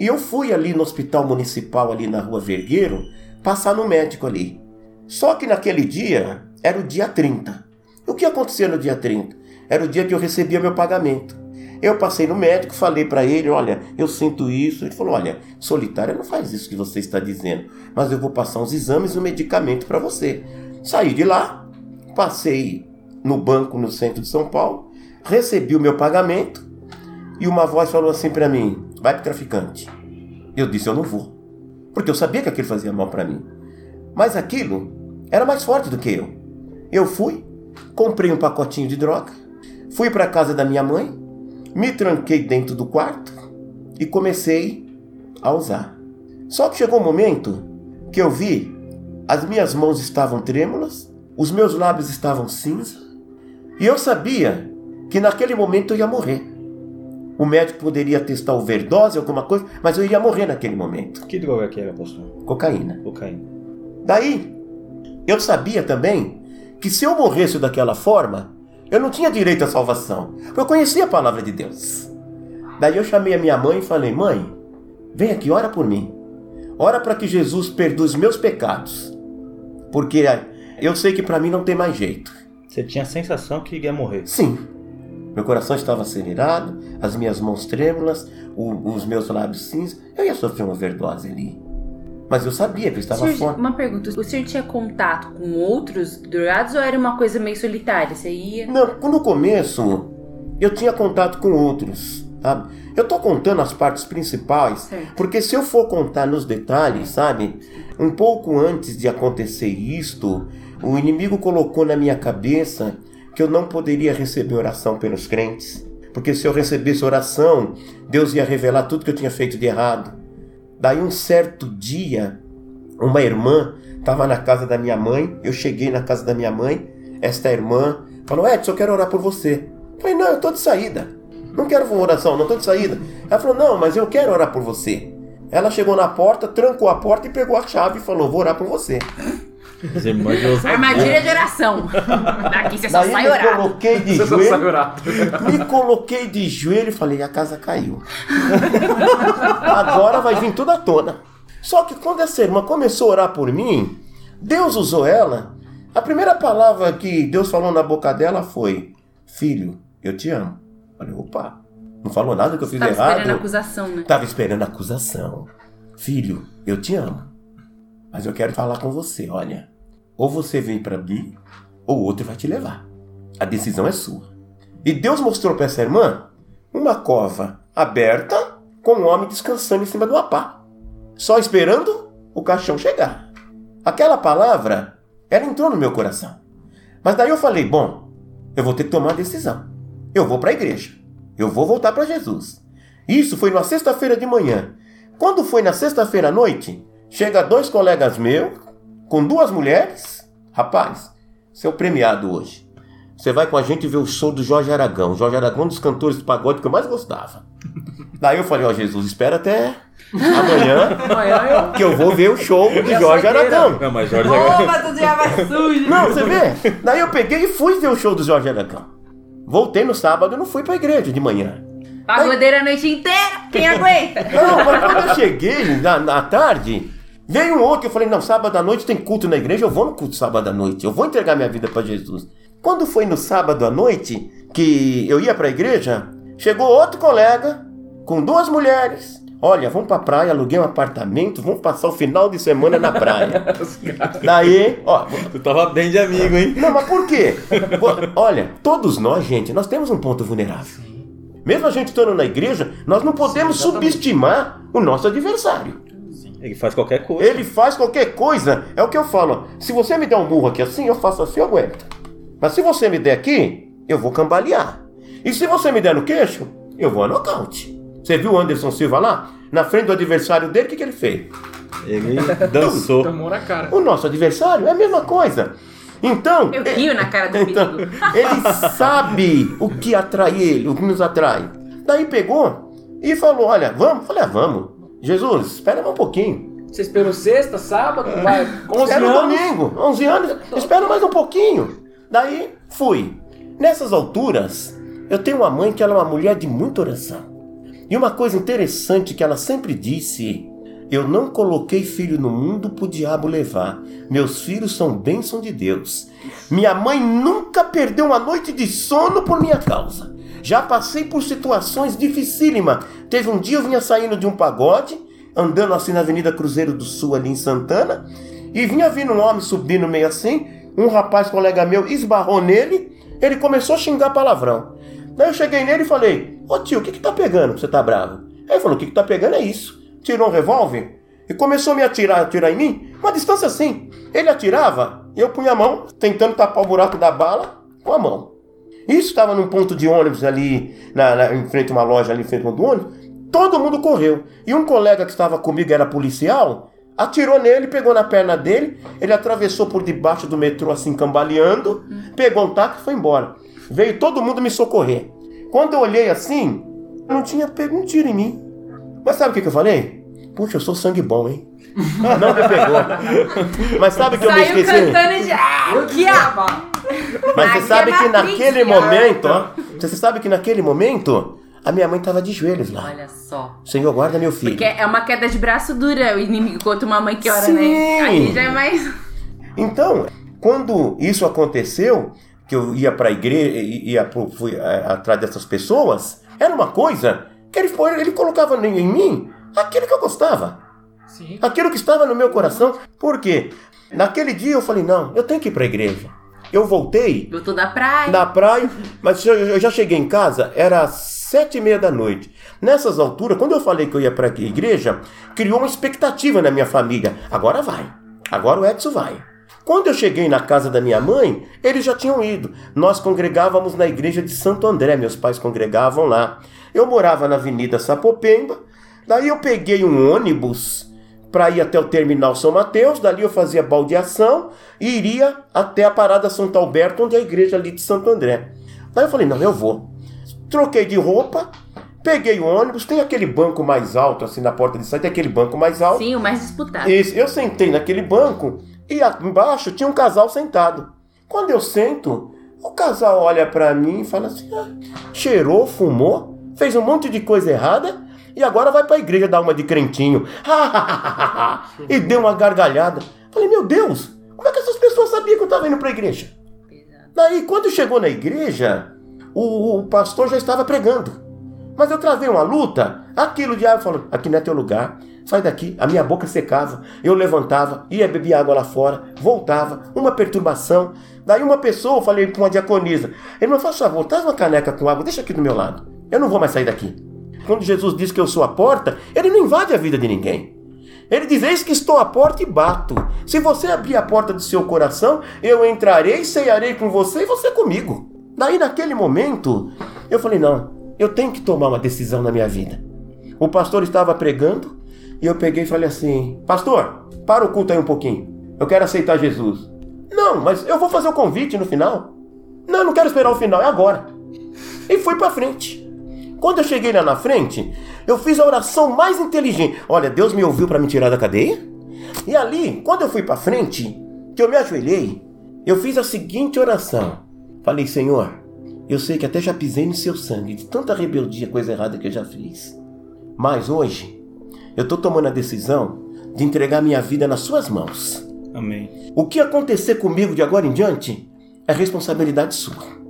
E eu fui ali no hospital municipal, ali na rua Vergueiro, passar no médico ali. Só que naquele dia, era o dia 30. O que acontecia no dia 30? Era o dia que eu recebia meu pagamento. Eu passei no médico, falei para ele, olha, eu sinto isso. Ele falou, olha, solitária não faz isso que você está dizendo, mas eu vou passar uns exames e um medicamento para você. Saí de lá, passei no banco no centro de São Paulo, recebi o meu pagamento e uma voz falou assim para mim, vai pro traficante. Eu disse, eu não vou, porque eu sabia que aquilo fazia mal para mim. Mas aquilo era mais forte do que eu. Eu fui, comprei um pacotinho de droga, fui para casa da minha mãe, me tranquei dentro do quarto e comecei a usar. Só que chegou um momento que eu vi as minhas mãos estavam trêmulas, os meus lábios estavam cinza, e eu sabia que naquele momento eu ia morrer. O médico poderia testar overdose, alguma coisa, mas eu ia morrer naquele momento. Que droga que era, pastor? Cocaína. Cocaína. Daí, eu sabia também que se eu morresse daquela forma, eu não tinha direito à salvação. Eu conhecia a palavra de Deus. Daí eu chamei a minha mãe e falei: Mãe, vem aqui, ora por mim. Ora para que Jesus perdoe os meus pecados. Porque eu sei que para mim não tem mais jeito. Você tinha a sensação que ia morrer. Sim. Meu coração estava acelerado, as minhas mãos trêmulas, o- os meus lábios cinza. Eu ia sofrer uma overdose ali. Mas eu sabia que eu estava Senhor, forte. uma pergunta: o senhor tinha contato com outros drogados ou era uma coisa meio solitária? Você ia. Não, no começo eu tinha contato com outros, sabe? Eu tô contando as partes principais, Certo. porque se eu for contar nos detalhes, sabe? Um pouco antes de acontecer isto, o inimigo colocou na minha cabeça que eu não poderia receber oração pelos crentes, porque se eu recebesse oração, Deus ia revelar tudo que eu tinha feito de errado. Daí um certo dia, uma irmã estava na casa da minha mãe, eu cheguei na casa da minha mãe, esta irmã falou, Edson, eu quero orar por você. Eu falei, não, eu estou de saída. Não quero oração, não estou de saída. Ela falou, não, mas eu quero orar por você. Ela chegou na porta, trancou a porta e pegou a chave e falou, vou orar por você. As irmãs de ousadia. Armadilha de oração. Daqui você só Daí sai me orado. coloquei de Você só sai joelho, orado. me coloquei de joelho e falei, a casa caiu. [LAUGHS] Agora vai vir tudo à tona. Só que quando essa irmã começou a orar por mim, Deus usou ela. A primeira palavra que Deus falou na boca dela foi: Filho, eu te amo. Eu falei, opa, não falou nada que eu fiz Tava errado. esperando a acusação, né? Tava esperando a acusação. Filho, eu te amo. Mas eu quero falar com você, olha. Ou você vem pra mim, ou outro vai te levar. A decisão é sua. E Deus mostrou para essa irmã uma cova aberta com um homem descansando em cima do apá. Só esperando o caixão chegar. Aquela palavra, ela entrou no meu coração. Mas daí eu falei, bom, eu vou ter que tomar uma decisão. Eu vou para a igreja. Eu vou voltar para Jesus. Isso foi na sexta-feira de manhã. Quando foi na sexta-feira à noite, chega dois colegas meus com duas mulheres. Rapaz, seu premiado hoje. Você vai com a gente ver o show do Jorge Aragão. Jorge Aragão, um dos cantores de pagode que eu mais gostava. Daí eu falei, ó Jesus, espera até amanhã Amanhã eu. que eu vou ver o show do Jorge? Aragão. Não, mas Jorge Opa, tu já vai sujo. Não, você vê? Daí eu peguei e fui ver o show do Jorge Aragão. Voltei no sábado e não fui pra igreja de manhã. Pagodeira a noite inteira. Quem aguenta? Não, mas quando eu cheguei na, na tarde, veio um outro. Eu falei: não, sábado à noite tem culto na igreja. Eu vou no culto sábado à noite. Eu vou entregar minha vida para Jesus. Quando foi no sábado à noite que eu ia para a igreja, chegou outro colega com duas mulheres. Olha, vamos pra praia, aluguei um apartamento, vamos passar o final de semana na praia. [LAUGHS] Daí, ó, Tu tava bem de amigo, hein? não, mas por quê? Olha, todos nós, gente, nós temos um ponto vulnerável. Mesmo a gente estando na igreja, nós não podemos subestimar o nosso adversário. Ele faz qualquer coisa. Ele faz qualquer coisa, é o que eu falo. Se você me der um burro aqui assim, eu faço assim, eu aguento. Mas se você me der aqui, eu vou cambalear. E se você me der no queixo, eu vou a nocaute. Você viu o Anderson Silva lá? Na frente do adversário dele, o que, que ele fez? Ele [LAUGHS] dançou. Tomou na cara. O nosso adversário é a mesma coisa. Então, Eu rio na cara do Então, menino. [LAUGHS] ele sabe o que atrai ele, o que nos atrai. Daí pegou e falou: Olha, vamos? Falei: ah, Vamos. Jesus, espera mais um pouquinho. Você esperou sexta, sábado, vai. 11 espera um anos. domingo, 11 anos, espera mais um pouquinho. Daí fui. Nessas alturas, eu tenho uma mãe que ela é uma mulher de muita oração. E uma coisa interessante que ela sempre disse: Eu não coloquei filho no mundo para o diabo levar. Meus filhos são bênção de Deus. Minha mãe nunca perdeu uma noite de sono por minha causa. Já passei por situações dificílimas. Teve um dia eu vinha saindo de um pagode, andando assim na Avenida Cruzeiro do Sul, ali em Santana, e vinha vindo um homem subindo meio assim. Um rapaz, colega meu, esbarrou nele. Ele começou a xingar palavrão. Daí eu cheguei nele e falei: Ô tio, o que que tá pegando? Você tá bravo? Aí ele falou: O que que tá pegando é isso. Tirou um revólver e começou a me atirar, atirar em mim, uma distância assim. Ele atirava e eu punha a mão, tentando tapar o buraco da bala com a mão. Isso estava num ponto de ônibus ali, na, na- em frente a uma loja ali em frente do ônibus. Todo mundo correu. E um colega que estava comigo, era policial, atirou nele, pegou na perna dele, ele atravessou por debaixo do metrô assim, cambaleando, pegou um táxi e foi embora. Veio todo mundo me socorrer. Quando eu olhei assim, não tinha pego um tiro em mim. Mas sabe o que, que eu falei? Puxa, eu sou sangue bom, hein? Não me pegou. Mas sabe que eu me Saiu esqueci? cantando e já. Ah, Aqui, ó. Mas você Aqui sabe é que naquele momento, ó, você sabe que naquele momento, a minha mãe estava de joelhos lá. Olha só. Senhor, guarda meu filho. Porque é uma queda de braço dura o inimigo contra uma mãe que ora, Sim. né? Aí já é mais. Então, quando isso aconteceu, que eu ia para a igreja, ia pro, fui é, atrás dessas pessoas, era uma coisa que ele, foi, ele colocava em mim aquilo que eu gostava, Sim. aquilo que estava no meu coração. Por quê? Naquele dia eu falei: não, eu tenho que ir para a igreja. Eu voltei Voltou da praia. na praia, mas eu, eu já cheguei em casa, era sete e meia da noite. Nessas alturas, quando eu falei que eu ia para a igreja, criou uma expectativa na minha família. Agora vai, agora o Edson vai. Quando eu cheguei na casa da minha mãe, eles já tinham ido. Nós congregávamos na igreja de Santo André, meus pais congregavam lá. Eu morava na Avenida Sapopemba, daí eu peguei um ônibus para ir até o terminal São Mateus, dali eu fazia baldeação e iria até a parada Santo Alberto, onde é a igreja ali de Santo André. Daí eu falei, não, eu vou. Troquei de roupa, peguei o ônibus, tem aquele banco mais alto, assim, na porta de saída, tem aquele banco mais alto. Sim, o mais disputado. Esse, eu sentei naquele banco e embaixo tinha um casal sentado. Quando eu sento, o casal olha pra mim e fala assim: "Ah, cheirou, fumou, fez um monte de coisa errada e agora vai pra igreja dar uma de crentinho. [LAUGHS] e deu uma gargalhada. Falei: Meu Deus, como é que essas pessoas sabiam que eu tava indo pra igreja? Daí, quando chegou na igreja, o, o pastor já estava pregando. Mas eu travei uma luta, aquilo o diabo falou: aqui não é teu lugar, sai daqui. A minha boca secava, eu levantava, ia beber água lá fora, voltava, uma perturbação. Daí uma pessoa, eu falei para uma diaconisa: ele me faz favor, traz uma caneca com água, deixa aqui do meu lado. Eu não vou mais sair daqui. Quando Jesus diz que eu sou a porta, ele não invade a vida de ninguém. Ele diz: Eis que estou à porta e bato. Se você abrir a porta do seu coração, eu entrarei, ceiarei com você e você comigo. Daí, naquele momento, eu falei: Não, eu tenho que tomar uma decisão na minha vida. O pastor estava pregando e eu peguei e falei assim: Pastor, para o culto aí um pouquinho. Eu quero aceitar Jesus. Não, mas eu vou fazer o convite no final. Não, não quero esperar o final, é agora. E fui para frente. Quando eu cheguei lá na frente, eu fiz a oração mais inteligente. Olha, Deus me ouviu para me tirar da cadeia. E ali, quando eu fui para frente, que eu me ajoelhei, eu fiz a seguinte oração. Falei, Senhor, eu sei que até já pisei no seu sangue de tanta rebeldia, coisa errada que eu já fiz. Mas hoje, eu estou tomando a decisão de entregar minha vida nas suas mãos. Amém. O que acontecer comigo de agora em diante é responsabilidade sua.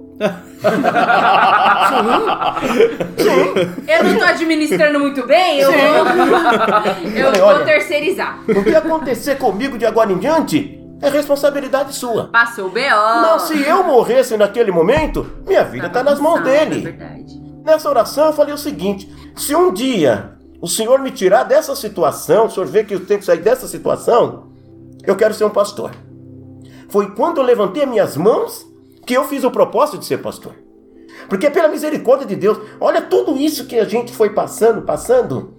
Eu não tô administrando muito bem, eu vou. [LAUGHS] Eu Olha, vou terceirizar. O que acontecer comigo de agora em diante é responsabilidade sua. Passou o BO. Não, se eu morresse naquele momento, minha vida está nas mãos É dele. verdade. Nessa oração eu falei o seguinte: se um dia o Senhor me tirar dessa situação, o Senhor vê que eu tenho que sair dessa situação, eu quero ser um pastor. Foi quando eu levantei minhas mãos que eu fiz o propósito de ser pastor. Porque pela misericórdia de Deus, olha tudo isso que a gente foi passando, passando.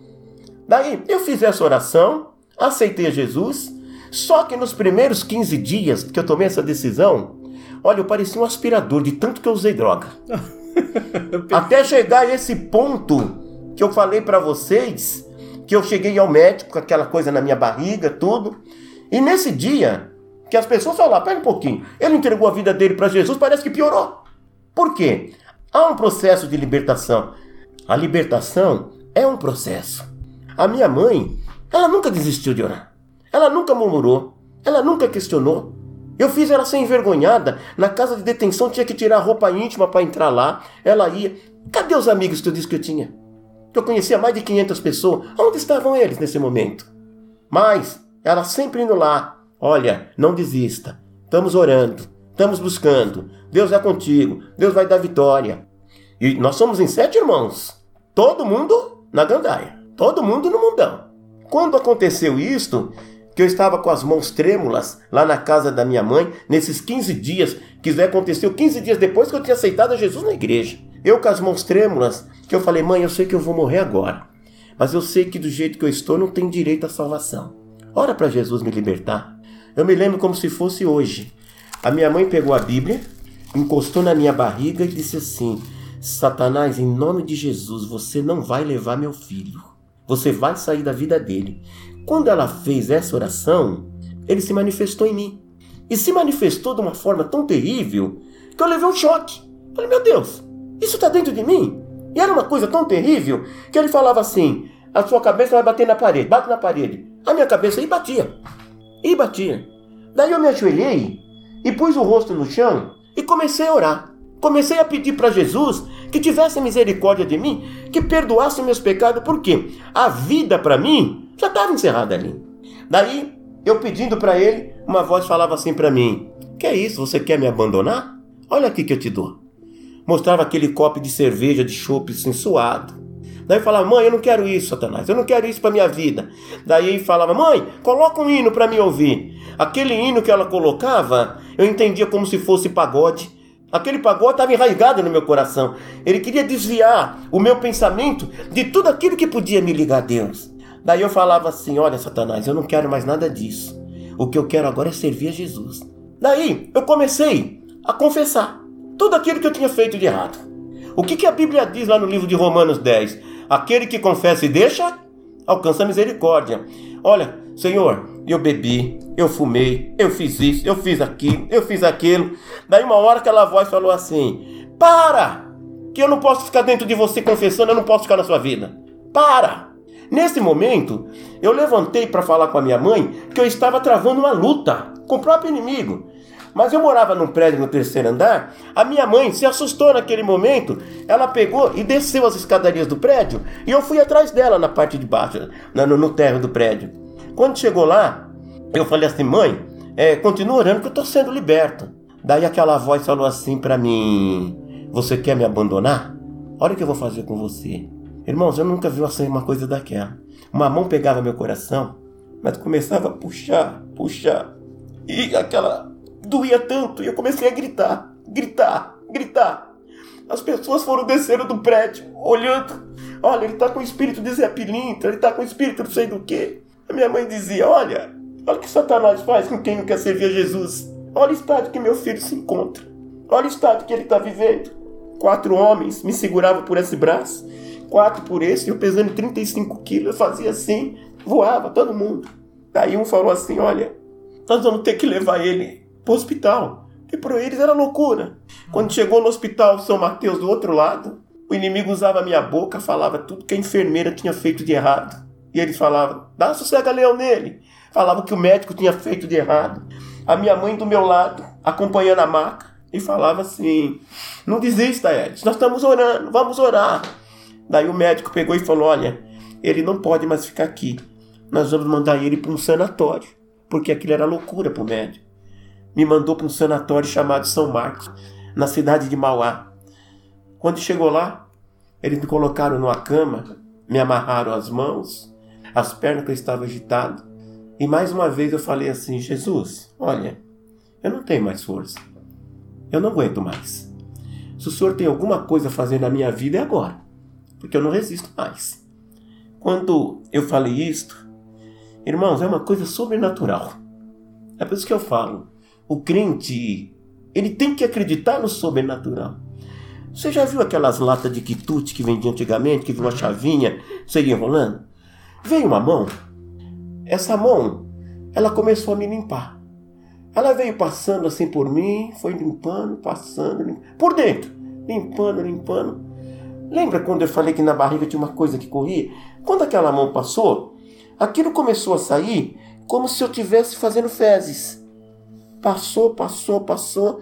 Daí eu fiz essa oração, aceitei Jesus, só que nos primeiros 15 dias que eu tomei essa decisão, olha, eu parecia um aspirador de tanto que eu usei droga. [LAUGHS] Até chegar a esse ponto que eu falei pra vocês, que eu cheguei ao médico com aquela coisa na minha barriga, tudo. E nesse dia que as pessoas falam, pera um pouquinho, ele entregou a vida dele para Jesus, parece que piorou. Por quê? Há um processo de libertação. A libertação é um processo. A minha mãe, ela nunca desistiu de orar. Ela nunca murmurou. Ela nunca questionou. Eu fiz ela ser envergonhada. Na casa de detenção tinha que tirar a roupa íntima para entrar lá. Ela ia. Cadê os amigos que eu disse que eu tinha? Eu conhecia mais de 500 pessoas. Onde estavam eles nesse momento? Mas ela sempre indo lá. Olha, não desista. Estamos orando. Estamos buscando. Deus é contigo. Deus vai dar vitória. E nós somos em sete irmãos. Todo mundo na gandaia. Todo mundo no mundão. Quando aconteceu isto, que eu estava com as mãos trêmulas lá na casa da minha mãe, nesses 15 dias, que isso aconteceu 15 dias depois que eu tinha aceitado Jesus na igreja. Eu com as mãos trêmulas, que eu falei, mãe, eu sei que eu vou morrer agora, mas eu sei que do jeito que eu estou não tenho direito à salvação. Ora para Jesus me libertar. Eu me lembro como se fosse hoje. A minha mãe pegou a Bíblia, encostou na minha barriga e disse assim: Satanás, em nome de Jesus, você não vai levar meu filho. Você vai sair da vida dele. Quando ela fez essa oração, ele se manifestou em mim. E se manifestou de uma forma tão terrível que eu levei um choque. Falei, meu Deus, isso está dentro de mim? E era uma coisa tão terrível que ele falava assim: a sua cabeça vai bater na parede, bate na parede. A minha cabeça e batia. E batia. Daí eu me ajoelhei e pus o rosto no chão e comecei a orar. Comecei a pedir para Jesus que tivesse misericórdia de mim, que perdoasse meus pecados, porque a vida para mim já estava encerrada ali. Daí eu pedindo para ele, uma voz falava assim para mim: Que é isso? Você quer me abandonar? Olha aqui que eu te dou. Mostrava aquele copo de cerveja de chopp assim, suado. Daí falava, mãe, eu não quero isso, Satanás, eu não quero isso para minha vida. Daí falava, mãe, coloca um hino para me ouvir. Aquele hino que ela colocava, eu entendia como se fosse pagode. Aquele pagode estava enraizado no meu coração. Ele queria desviar o meu pensamento de tudo aquilo que podia me ligar a Deus. Daí eu falava assim: Olha, Satanás, eu não quero mais nada disso. O que eu quero agora é servir a Jesus. Daí eu comecei a confessar tudo aquilo que eu tinha feito de errado. O que, que a Bíblia diz lá no livro de Romanos 10? Aquele que confessa e deixa, alcança misericórdia. Olha, Senhor, eu bebi, eu fumei, eu fiz isso, eu fiz aquilo, eu fiz aquilo. Daí uma hora aquela voz falou assim: Para! Que eu não posso ficar dentro de você confessando, eu não posso ficar na sua vida. Para! Nesse momento, eu levantei para falar com a minha mãe que eu estava travando uma luta com o próprio inimigo. Mas eu morava num prédio no terceiro andar. A minha mãe se assustou naquele momento. Ela pegou e desceu as escadarias do prédio. E eu fui atrás dela na parte de baixo, no, no térreo do prédio. Quando chegou lá, eu falei assim: mãe, é, continua orando que eu estou sendo liberto. Daí aquela voz falou assim para mim: Você quer me abandonar? Olha o que eu vou fazer com você. Irmãos, eu nunca vi assim uma coisa daquela. Uma mão pegava meu coração, mas começava a puxar, puxar. E aquela doía tanto, e eu comecei a gritar, gritar, gritar. As pessoas foram descendo do prédio, olhando. Olha, ele tá com o espírito de Zé Pilintra, ele tá com o espírito não sei do que. A minha mãe dizia: Olha, olha o que Satanás faz com quem não quer servir a Jesus. Olha o estado que meu filho se encontra. Olha o estado que ele está vivendo. Quatro homens me seguravam por esse braço quatro por esse, eu pesando 35 quilos, eu fazia assim, voava todo mundo. Daí um falou assim: Olha, nós vamos ter que levar ele pro hospital. E para eles era loucura. Quando chegou no hospital São Mateus do outro lado, o inimigo usava a minha boca, falava tudo que a enfermeira tinha feito de errado. E eles falavam: Dá sossega-leão nele. Falava que o médico tinha feito de errado. A minha mãe do meu lado, acompanhando a maca, e falava assim: Não desista, Edson, nós estamos orando, vamos orar. Daí o médico pegou e falou: Olha, ele não pode mais ficar aqui. Nós vamos mandar ele para um sanatório. Porque aquilo era loucura para o médico. Me mandou para um sanatório chamado São Marcos, na cidade de Mauá. Quando chegou lá, eles me colocaram numa cama, me amarraram as mãos, as pernas que eu estava agitado. E mais uma vez eu falei assim: Jesus, olha, eu não tenho mais força. Eu não aguento mais. Se o senhor tem alguma coisa a fazer na minha vida, é agora porque eu não resisto mais. Quando eu falei isto, irmãos, é uma coisa sobrenatural. É por isso que eu falo, o crente, ele tem que acreditar no sobrenatural. Você já viu aquelas latas de quitute que vendia antigamente, que viu uma chavinha, você ia enrolando? Veio uma mão, essa mão, ela começou a me limpar. Ela veio passando assim por mim, foi limpando, passando, lim- por dentro, limpando, limpando. Lembra quando eu falei que na barriga tinha uma coisa que corria? Quando aquela mão passou, aquilo começou a sair como se eu estivesse fazendo fezes. Passou, passou, passou.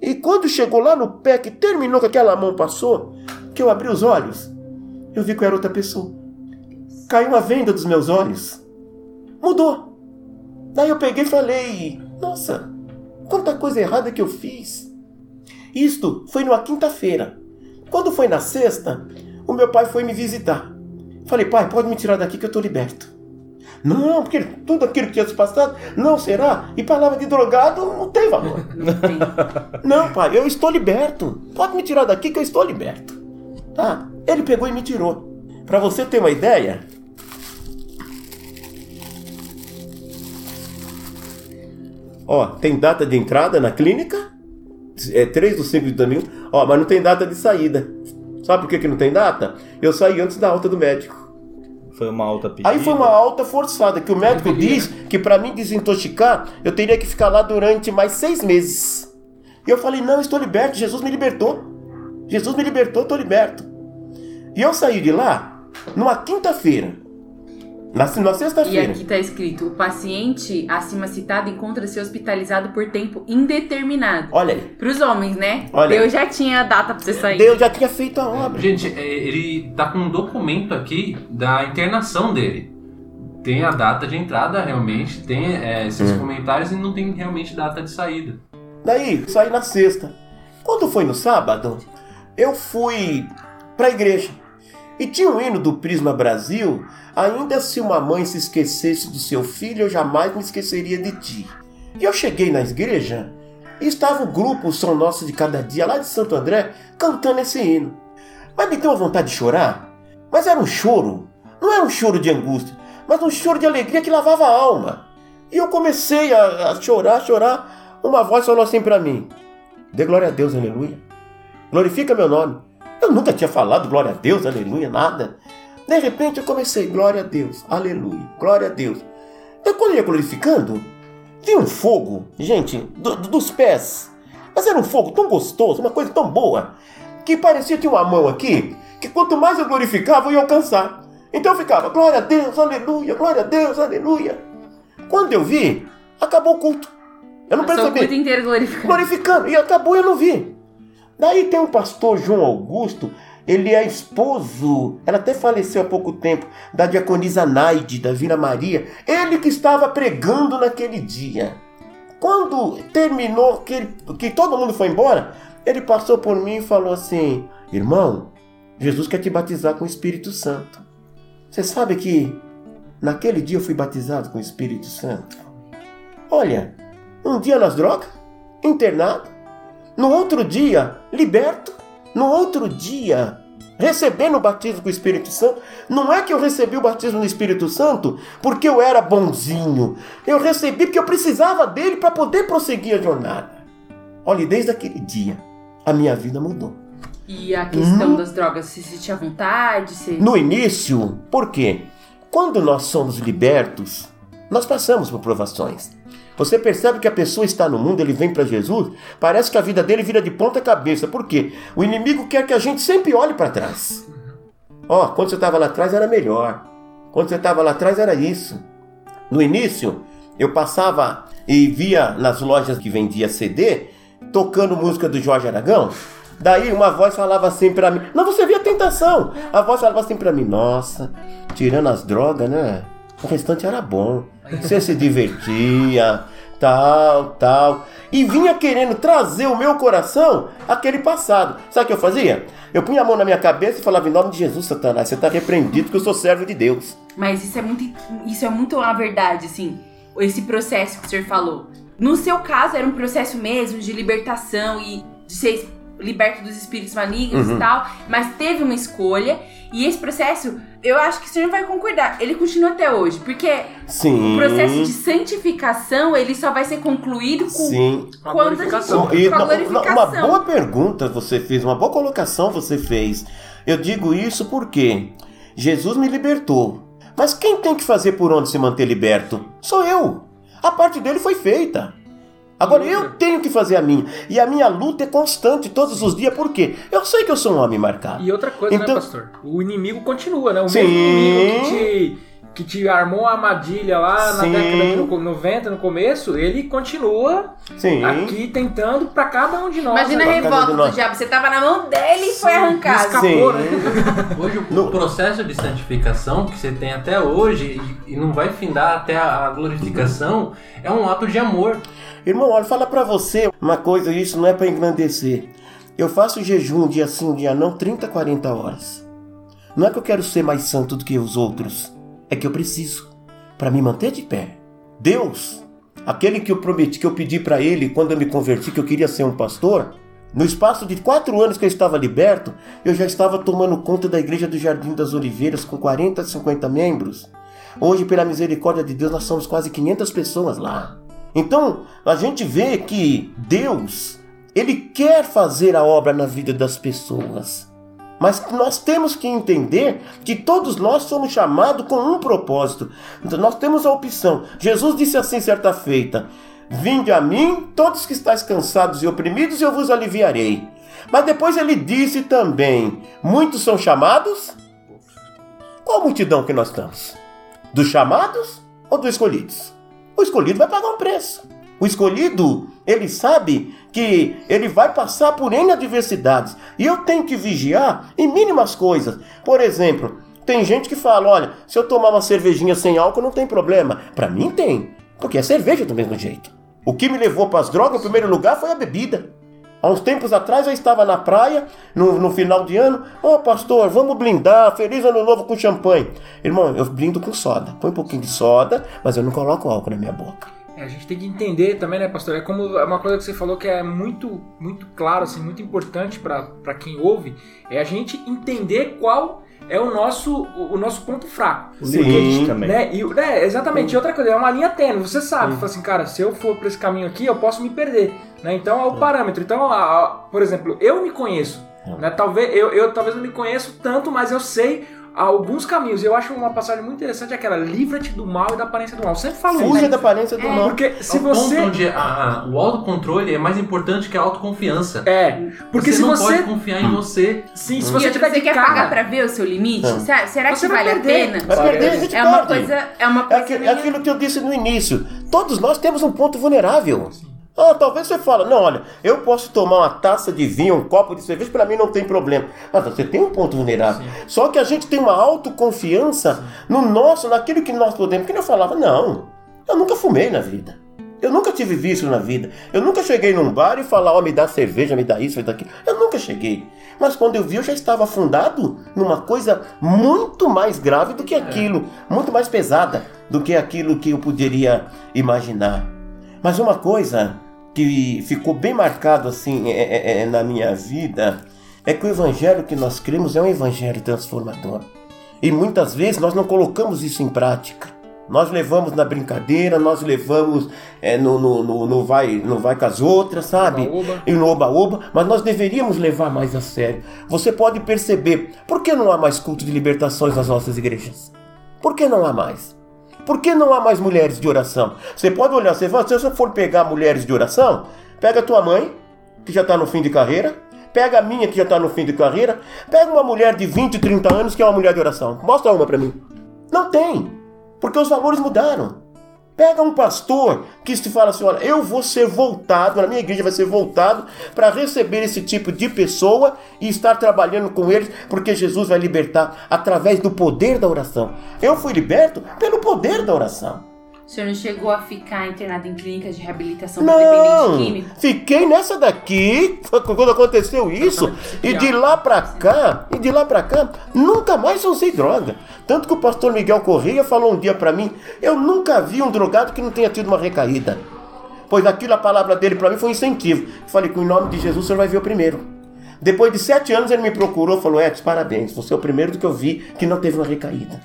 E quando chegou lá no pé, que terminou que aquela mão passou, que eu abri os olhos, eu vi que eu era outra pessoa. Caiu uma venda dos meus olhos. Mudou. Daí eu peguei e falei: Nossa, quanta coisa errada que eu fiz. Isto foi numa quinta-feira. Quando foi na sexta, o meu pai foi me visitar. Falei, pai, pode me tirar daqui que eu estou liberto. Não, porque tudo aquilo que tinha se passado, não será? E palavra de drogado não tem valor. [LAUGHS] Não tem. Não, pai, eu estou liberto. Pode me tirar daqui que eu estou liberto. Tá? Ele pegou e me tirou. Para você ter uma ideia, ó, tem data de entrada na clínica, é 3 do 5 de 2001, ó, mas não tem data de saída. Sabe por que, que não tem data? Eu saí antes da alta do médico. Foi uma alta pedida. Aí foi uma alta forçada, que o médico diz que para mim desintoxicar, eu teria que ficar lá durante mais seis meses. E eu falei, não, estou liberto, Jesus me libertou. Jesus me libertou, estou liberto. E eu saí de lá numa quinta-feira. Na, na E sexta-feira. aqui tá escrito: o paciente acima citado encontra-se hospitalizado por tempo indeterminado. Olha aí. Pros homens, né? Olha. Deus já tinha a data pra você sair. Deus já tinha feito a obra. Gente, é, ele tá com um documento aqui da internação dele. Tem a data de entrada, realmente, tem é, esses comentários e não tem realmente data de saída. Daí, saí na sexta. Quando foi no sábado, eu fui pra igreja. E tinha um hino do Prisma Brasil, ainda se uma mãe se esquecesse do seu filho, eu jamais me esqueceria de ti. E eu cheguei na igreja e estava o grupo o São Nosso de Cada Dia, lá de Santo André, cantando esse hino. Mas me deu uma vontade de chorar. Mas era um choro, não era um choro de angústia, mas um choro de alegria que lavava a alma. E eu comecei a, a chorar, chorar. Uma voz falou assim para mim: Dê glória a Deus, aleluia. Glorifica meu nome. Eu nunca tinha falado glória a Deus, aleluia, nada. De repente eu comecei, glória a Deus, aleluia, glória a Deus. Eu quando eu ia glorificando, vi um fogo, gente, do- do- dos pés. Mas era um fogo tão gostoso, uma coisa tão boa, que parecia que tinha uma mão aqui, que quanto mais eu glorificava, eu ia alcançar. Então eu ficava, glória a Deus, aleluia, glória a Deus, aleluia. Quando eu vi, acabou o culto. Eu não Passou o percebi culto inteiro glorificando. glorificando. E acabou e eu não vi. Daí tem o pastor João Augusto, ele é esposo, ela até faleceu há pouco tempo, da diaconisa Naide, da Vila Maria. Ele que estava pregando naquele dia. Quando terminou, que, ele- que todo mundo foi embora, ele passou por mim e falou assim: Irmão, Jesus quer te batizar com o Espírito Santo. Você sabe que naquele dia eu fui batizado com o Espírito Santo? Olha, um dia nas drogas, internado, no outro dia, liberto, no outro dia, recebendo o batismo com o Espírito Santo. Não é que eu recebi o batismo do Espírito Santo porque eu era bonzinho. Eu recebi porque eu precisava dele para poder prosseguir a jornada. Olha, e desde aquele dia, a minha vida mudou. E a questão Hum. das drogas, você sentia vontade? Você... No início, por quê? Quando nós somos libertos, nós passamos por provações. Você percebe que a pessoa está no mundo, ele vem para Jesus, parece que a vida dele vira de ponta cabeça. Por quê? O inimigo quer que a gente sempre olhe para trás. Ó, quando você estava lá atrás era melhor. Quando você estava lá atrás era isso. No início, eu passava e via nas lojas que vendia CD tocando música do Jorge Aragão. Daí uma voz falava assim pra mim: Não, você via tentação. A voz falava assim pra mim: Nossa, tirando as drogas, né? O restante era bom. Você se divertia, tal, tal. E vinha querendo trazer o meu coração aquele passado. Sabe o que eu fazia? Eu punha a mão na minha cabeça e falava: Em nome de Jesus, Satanás, você está repreendido porque eu sou servo de Deus. Mas isso é muito, isso é muito a verdade, assim. Esse processo que o senhor falou. No seu caso, era um processo mesmo de libertação e de ser liberto dos espíritos malignos Uhum. e tal. Mas teve uma escolha. E esse processo, eu acho que o senhor vai concordar. Ele continua até hoje. Porque Sim. o processo de santificação, ele só vai ser concluído com Sim. Com a quando glorificação. com E a glorificação. uma boa pergunta você fez, uma boa colocação você fez. Eu digo isso porque Jesus me libertou. Mas quem tem que fazer por onde se manter liberto? Sou eu. A parte dele foi feita. Agora eu tenho que fazer a minha. E a minha luta é constante todos os dias. Por quê? Eu sei que eu sou um homem marcado. E outra coisa, Então- né, pastor? O inimigo continua, né? O Sim. mesmo inimigo que te, que te armou a armadilha lá na Sim. década de no- 90, no começo, ele continua Sim. aqui tentando pra cada um de nós. Imagina a né? revolta do diabo. Você tava na mão dele e foi arrancado. Escapou, Sim. né? [LAUGHS] Hoje o No- processo de santificação que você tem até hoje e, não vai findar até a, a glorificação é um ato de amor. Irmão, olha, fala pra você uma coisa, isso não é pra engrandecer. Eu faço jejum um dia sim, um dia não, 30, 40 horas. Não é que eu quero ser mais santo do que os outros, é que eu preciso para me manter de pé. Deus, aquele que eu prometi, que eu pedi para ele quando eu me converti que eu queria ser um pastor, no espaço de quatro anos que eu estava liberto, eu já estava tomando conta da igreja do Jardim das Oliveiras com 40, 50 membros. Hoje, pela misericórdia de Deus, nós somos quase 500 pessoas lá. Então, a gente vê que Deus, ele quer fazer a obra na vida das pessoas. Mas nós temos que entender que todos nós somos chamados com um propósito. Então, nós temos a opção. Jesus disse assim certa feita: Vinde a mim, todos que estáis cansados e oprimidos, e eu vos aliviarei. Mas depois ele disse também: Muitos são chamados? Qual multidão que nós estamos? Dos chamados ou dos escolhidos? O escolhido vai pagar um preço. O escolhido, ele sabe que ele vai passar por N adversidades. E eu tenho que vigiar em mínimas coisas. Por exemplo, tem gente que fala: olha, se eu tomar uma cervejinha sem álcool não tem problema. Para mim tem, porque é cerveja do mesmo jeito. O que me levou para as drogas, em primeiro lugar, foi a bebida. Há uns tempos atrás eu estava na praia, no, no final de ano. Ô pastor, vamos blindar, feliz ano novo com champanhe. Irmão, eu blindo com soda. Põe um pouquinho de soda, mas eu não coloco álcool na minha boca. É, a gente tem que entender também, né, pastor? É como é uma coisa que você falou que é muito, muito claro, assim, muito importante para quem ouve, é a gente entender qual é o nosso, o, nosso ponto fraco. O Sim. limite também. Né? E, né, exatamente. E outra coisa, é uma linha tênue, você sabe. Fala assim, cara, se eu for pra esse caminho aqui, eu posso me perder. Né? Então é o parâmetro. Então, a- a- por exemplo, eu me conheço. Né? Talvez, eu, eu talvez não me conheço tanto, mas eu sei alguns caminhos. Eu acho uma passagem muito interessante aquela livra-te do mal e da aparência do mal. Eu sempre falo Fuja isso. da aparência do mal. Porque se Ao você. ponto onde a- a- o autocontrole é mais importante que a autoconfiança. É, porque você se não você. pode confiar em você. Sim, se você tiver você quer cara, pagar pra ver o seu limite? Ah. Será, que é vai vale a perder. pena? Vai perder, a gente É uma coisa, é uma É coisa é aquilo que eu disse no início. Todos nós temos um ponto vulnerável. Ah, talvez você fala, não, olha, eu posso tomar uma taça de vinho, um copo de cerveja, para mim não tem problema. Mas você tem um ponto vulnerável. Só que a gente tem uma autoconfiança no nosso, naquilo que nós podemos. Que eu falava, não, eu nunca fumei na vida. Eu nunca tive vício na vida. Eu nunca cheguei num bar e falar, ó, me dá cerveja, me dá isso, me dá aquilo. Eu nunca cheguei. Mas quando eu vi, eu já estava afundado numa coisa muito mais grave do que aquilo, muito mais pesada do que aquilo que eu poderia imaginar. Mas uma coisa que ficou bem marcado assim é- é- é na minha vida é que o evangelho que nós cremos é um evangelho transformador. E muitas vezes nós não colocamos isso em prática. Nós levamos na brincadeira, nós levamos é, no, no, no, no vai, no vai com as outras, sabe? Oba-oba. E no oba-oba, mas nós deveríamos levar mais a sério. Você pode perceber, por que não há mais culto de libertações nas nossas igrejas? Por que não há mais? Por que não há mais mulheres de oração? Você pode olhar, se você for pegar mulheres de oração, pega tua mãe, que já está no fim de carreira, pega a minha, que já está no fim de carreira, pega uma mulher de 20, 30 anos, que é uma mulher de oração. Mostra uma para mim. Não tem, porque os valores mudaram. Pega um pastor que se fala assim: olha, eu vou ser voltado, na minha igreja vai ser voltado para receber esse tipo de pessoa e estar trabalhando com eles, porque Jesus vai libertar através do poder da oração. Eu fui liberto pelo poder da oração. O senhor não chegou a ficar internado em clínicas de reabilitação para dependente Não, químico? fiquei nessa daqui quando aconteceu isso e de lá pra cá e de lá pra cá nunca mais usei droga. Tanto que o pastor Miguel Correia falou um dia pra mim, eu nunca vi um drogado que não tenha tido uma recaída. Pois aquilo a palavra dele pra mim foi um incentivo. Falei que em nome de Jesus o senhor vai ver o primeiro. Depois de sete anos ele me procurou e falou: Edson, parabéns, você é o primeiro do que eu vi que não teve uma recaída.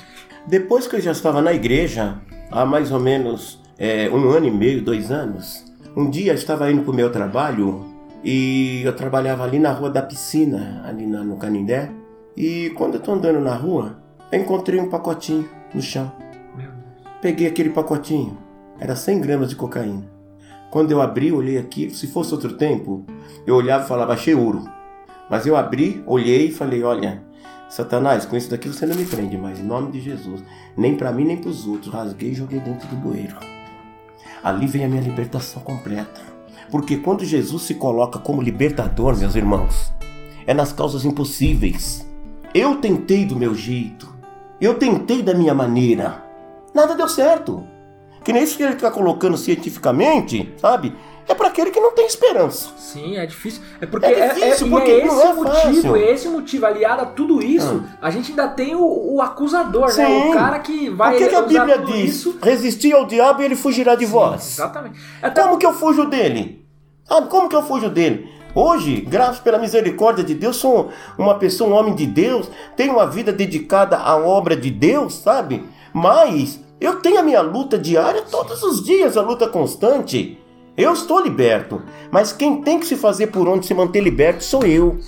Depois que eu já estava na igreja, há mais ou menos é, um ano e meio, dois anos, um dia eu estava indo para o meu trabalho e eu trabalhava ali na rua da piscina, ali na- no Canindé. E quando eu estou andando na rua, eu encontrei um pacotinho no chão. Peguei aquele pacotinho, era 100 gramas de cocaína. Quando eu abri, olhei aqui, se fosse outro tempo, eu olhava e falava, achei ouro. Mas eu abri, olhei e falei, olha, Satanás, com isso daqui você não me prende, mas em nome de Jesus, nem para mim nem para os outros, rasguei e joguei dentro do bueiro. Ali vem a minha libertação completa. Porque quando Jesus se coloca como libertador, meus irmãos, é nas causas impossíveis. Eu tentei do meu jeito, eu tentei da minha maneira, nada deu certo. Que nem isso que ele está colocando cientificamente, sabe? É para aquele que não tem esperança. Sim, é difícil. É porque É é, difícil, é- e porque é esse não é o motivo, é esse motivo. Aliado a tudo isso, a gente ainda tem o, o acusador, né? Sim. O cara que vai o que, que a Bíblia diz? isso. Resistir ao diabo e ele fugirá de vós. Exatamente. Até Como que eu fujo dele? Sabe, como que eu fujo dele? Hoje, graças pela misericórdia de Deus, sou uma pessoa, um homem de Deus, tenho uma vida dedicada à obra de Deus, sabe? Mas eu tenho a minha luta diária todos os dias, a luta constante. Eu estou liberto, mas quem tem que se fazer por onde se manter liberto sou eu.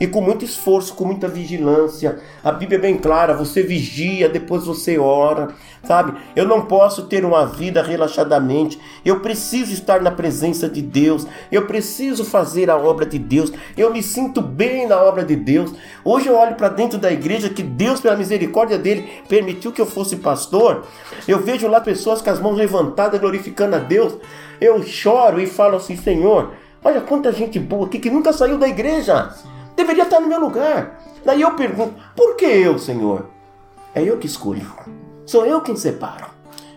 E com muito esforço, com muita vigilância. A Bíblia é bem clara: você vigia, depois você ora, sabe? Eu não posso ter uma vida relaxadamente. Eu preciso estar na presença de Deus. Eu preciso fazer a obra de Deus. Eu me sinto bem na obra de Deus. Hoje eu olho para dentro da igreja que Deus, pela misericórdia dele, permitiu que eu fosse pastor. Eu vejo lá pessoas com as mãos levantadas, glorificando a Deus. Eu choro e falo assim: Senhor, olha quanta gente boa aqui que nunca saiu da igreja deveria estar no meu lugar. Daí eu pergunto: por que eu, Senhor? É eu que escolho. Sou eu quem separo.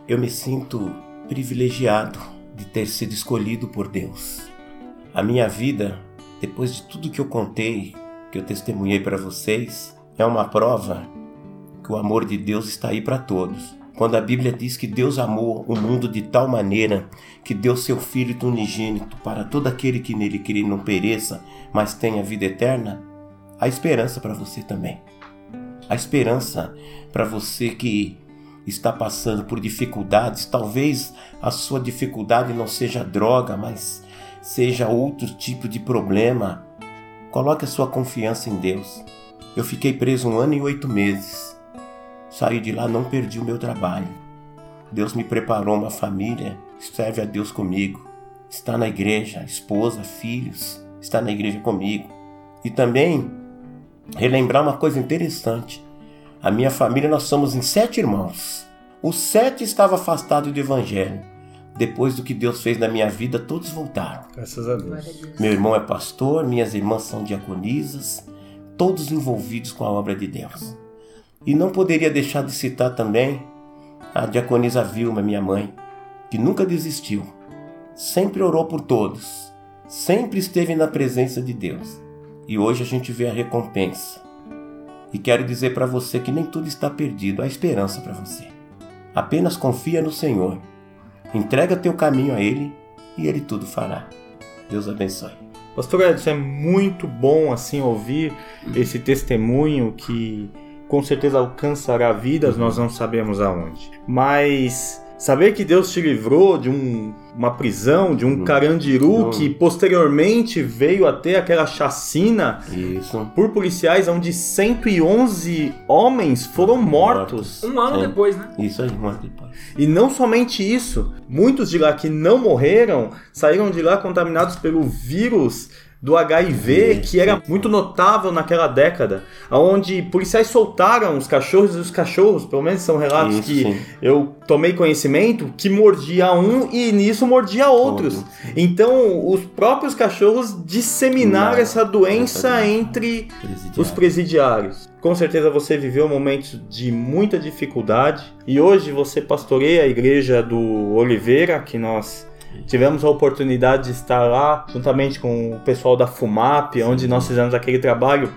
Eu me sinto privilegiado de ter sido escolhido por Deus. A minha vida, depois de tudo que eu contei, que eu testemunhei para vocês, é uma prova que o amor de Deus está aí para todos. Quando a Bíblia diz que Deus amou o mundo de tal maneira que deu seu Filho unigênito para todo aquele que nele crê não pereça, mas tenha vida eterna, há esperança para você também. Há esperança para você que está passando por dificuldades. Talvez a sua dificuldade não seja droga, mas seja outro tipo de problema. Coloque a sua confiança em Deus. Eu fiquei preso um ano e oito meses. Saí de lá, não perdi o meu trabalho. Deus me preparou uma família, serve a Deus comigo. Está na igreja, esposa, filhos, está na igreja comigo. E também relembrar uma coisa interessante. A minha família, nós somos em sete irmãos. Os sete estavam afastados do evangelho. Depois do que Deus fez na minha vida, todos voltaram. Graças a Deus. Meu irmão é pastor, minhas irmãs são diaconisas, todos envolvidos com a obra de Deus. E não poderia deixar de citar também a diaconisa Vilma, minha mãe, que nunca desistiu, sempre orou por todos, sempre esteve na presença de Deus. E hoje a gente vê a recompensa. E quero dizer para você que nem tudo está perdido, há esperança para você. Apenas confia no Senhor. Entrega teu caminho a Ele e Ele tudo fará. Deus abençoe. Pastor Edson, é muito bom assim ouvir esse testemunho que com certeza alcançará vidas, nós não sabemos aonde. Mas saber que Deus te livrou de um- uma prisão, de um Hum. carandiru Hum. que posteriormente veio a ter aquela chacina Isso. por policiais onde 111 homens foram mortos. Um ano Sim. depois, né? Isso aí, um ano depois. E não somente isso, muitos de lá que não morreram saíram de lá contaminados pelo vírus do HIV, que era muito notável naquela década, onde policiais soltaram os cachorros e os cachorros, pelo menos são relatos Isso, que eu tomei conhecimento, que mordia um e nisso mordia outros. Outro. Então, os próprios cachorros disseminaram Não, essa doença entre Presidiário. os presidiários. Com certeza você viveu momentos de muita dificuldade e hoje você pastoreia a igreja do Oliveira, que nós tivemos a oportunidade de estar lá juntamente com o pessoal da FUMAP, onde nós fizemos aquele trabalho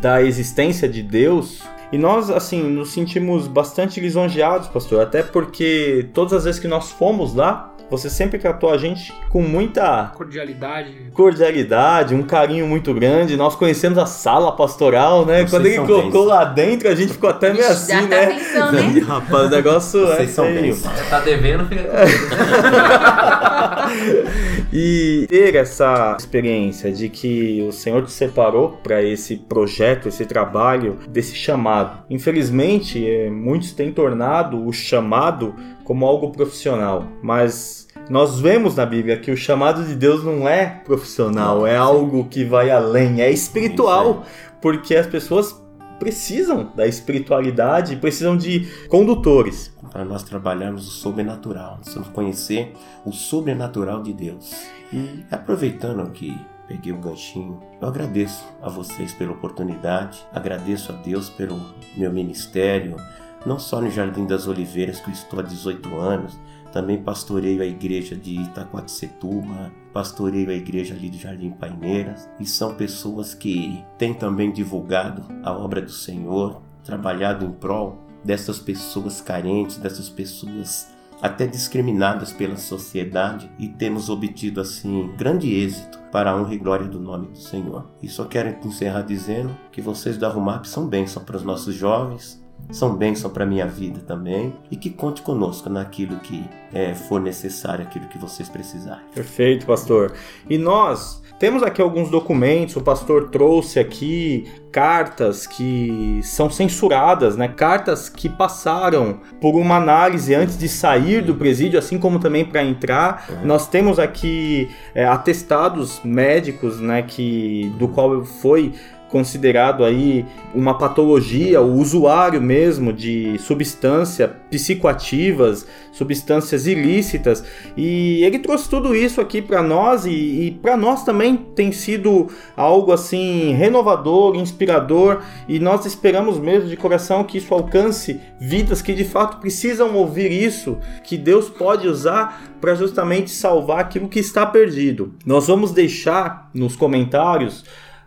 da existência de Deus. E nós, assim, nos sentimos bastante lisonjeados, pastor, até porque todas as vezes que nós fomos lá, você sempre tratou a gente com muita Cordialidade. cordialidade, um carinho muito grande. Nós conhecemos a sala pastoral, né? Vocês Quando ele colocou bens. lá dentro, a gente ficou até meio Ixi, assim, dá né? atenção, né? Rapaz, o negócio é Vocês são feio. Tá devendo, fica. [LAUGHS] E ter essa experiência de que o Senhor te separou para esse projeto, esse trabalho, desse chamado. Infelizmente, eh, muitos têm tornado o chamado como algo profissional, mas nós vemos na Bíblia que o chamado de Deus não é profissional, é algo que vai além, é espiritual, porque as pessoas precisam da espiritualidade, precisam de condutores. Para nós trabalharmos o sobrenatural, precisamos conhecer o sobrenatural de Deus. E aproveitando que peguei o ganchinho, eu agradeço a vocês pela oportunidade, agradeço a Deus pelo meu ministério, não só no Jardim das Oliveiras, que eu estou há 18 anos, também pastoreio a igreja de Itacoaticetuba, pastoreio a igreja ali do Jardim Paineiras, e são pessoas que têm também divulgado a obra do Senhor, trabalhado em prol dessas pessoas carentes, dessas pessoas até discriminadas pela sociedade e temos obtido assim grande êxito para a honra e glória do nome do Senhor. E só quero encerrar dizendo que vocês da Rumap são bênção para os nossos jovens, são bênção para a minha vida também e que conte conosco naquilo que é, for necessário, aquilo que vocês precisarem. Perfeito, pastor. E nós temos aqui alguns documentos, o pastor trouxe aqui cartas que são censuradas, né? Cartas que passaram por uma análise antes de sair do presídio, assim como também para entrar. Uhum. Nós temos aqui é, atestados médicos, né? Que do qual foi considerado aí uma patologia, o usuário mesmo de substância psicoativas, substâncias ilícitas, e ele trouxe tudo isso aqui para nós e, e para nós também tem sido algo assim renovador, inspirador, e nós esperamos mesmo de coração que isso alcance vidas que de fato precisam ouvir isso, que Deus pode usar para justamente salvar aquilo que está perdido. Nós vamos deixar nos comentários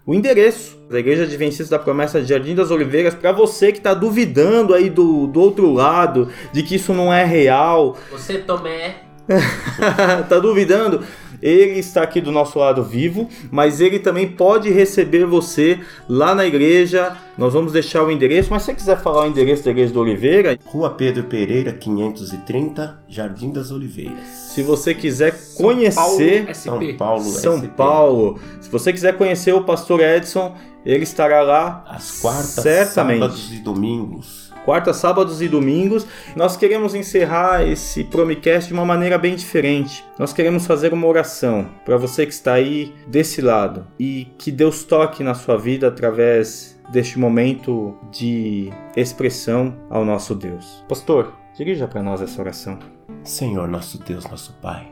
o endereço da Igreja Adventista da Promessa de Jardim das Oliveiras para você que está duvidando aí do, do outro lado, de que isso não é real. Você, Tomé. [LAUGHS] tá duvidando? Ele está aqui do nosso lado vivo, mas ele também pode receber você lá na igreja. Nós vamos deixar o endereço, mas se você quiser falar o endereço da Igreja da Oliveira, Rua Pedro Pereira, 530, Jardim das Oliveiras. Se você quiser conhecer São São Paulo, São SP. Paulo, se você quiser conhecer o pastor Edson, ele estará lá Às quartas, certamente. sábados e domingos. Quarta, sábados e domingos. Nós queremos encerrar esse Promicast de uma maneira bem diferente. Nós queremos fazer uma oração para você que está aí desse lado e que Deus toque na sua vida através deste momento de expressão ao nosso Deus. Pastor, dirija para nós essa oração. Senhor, nosso Deus, nosso Pai,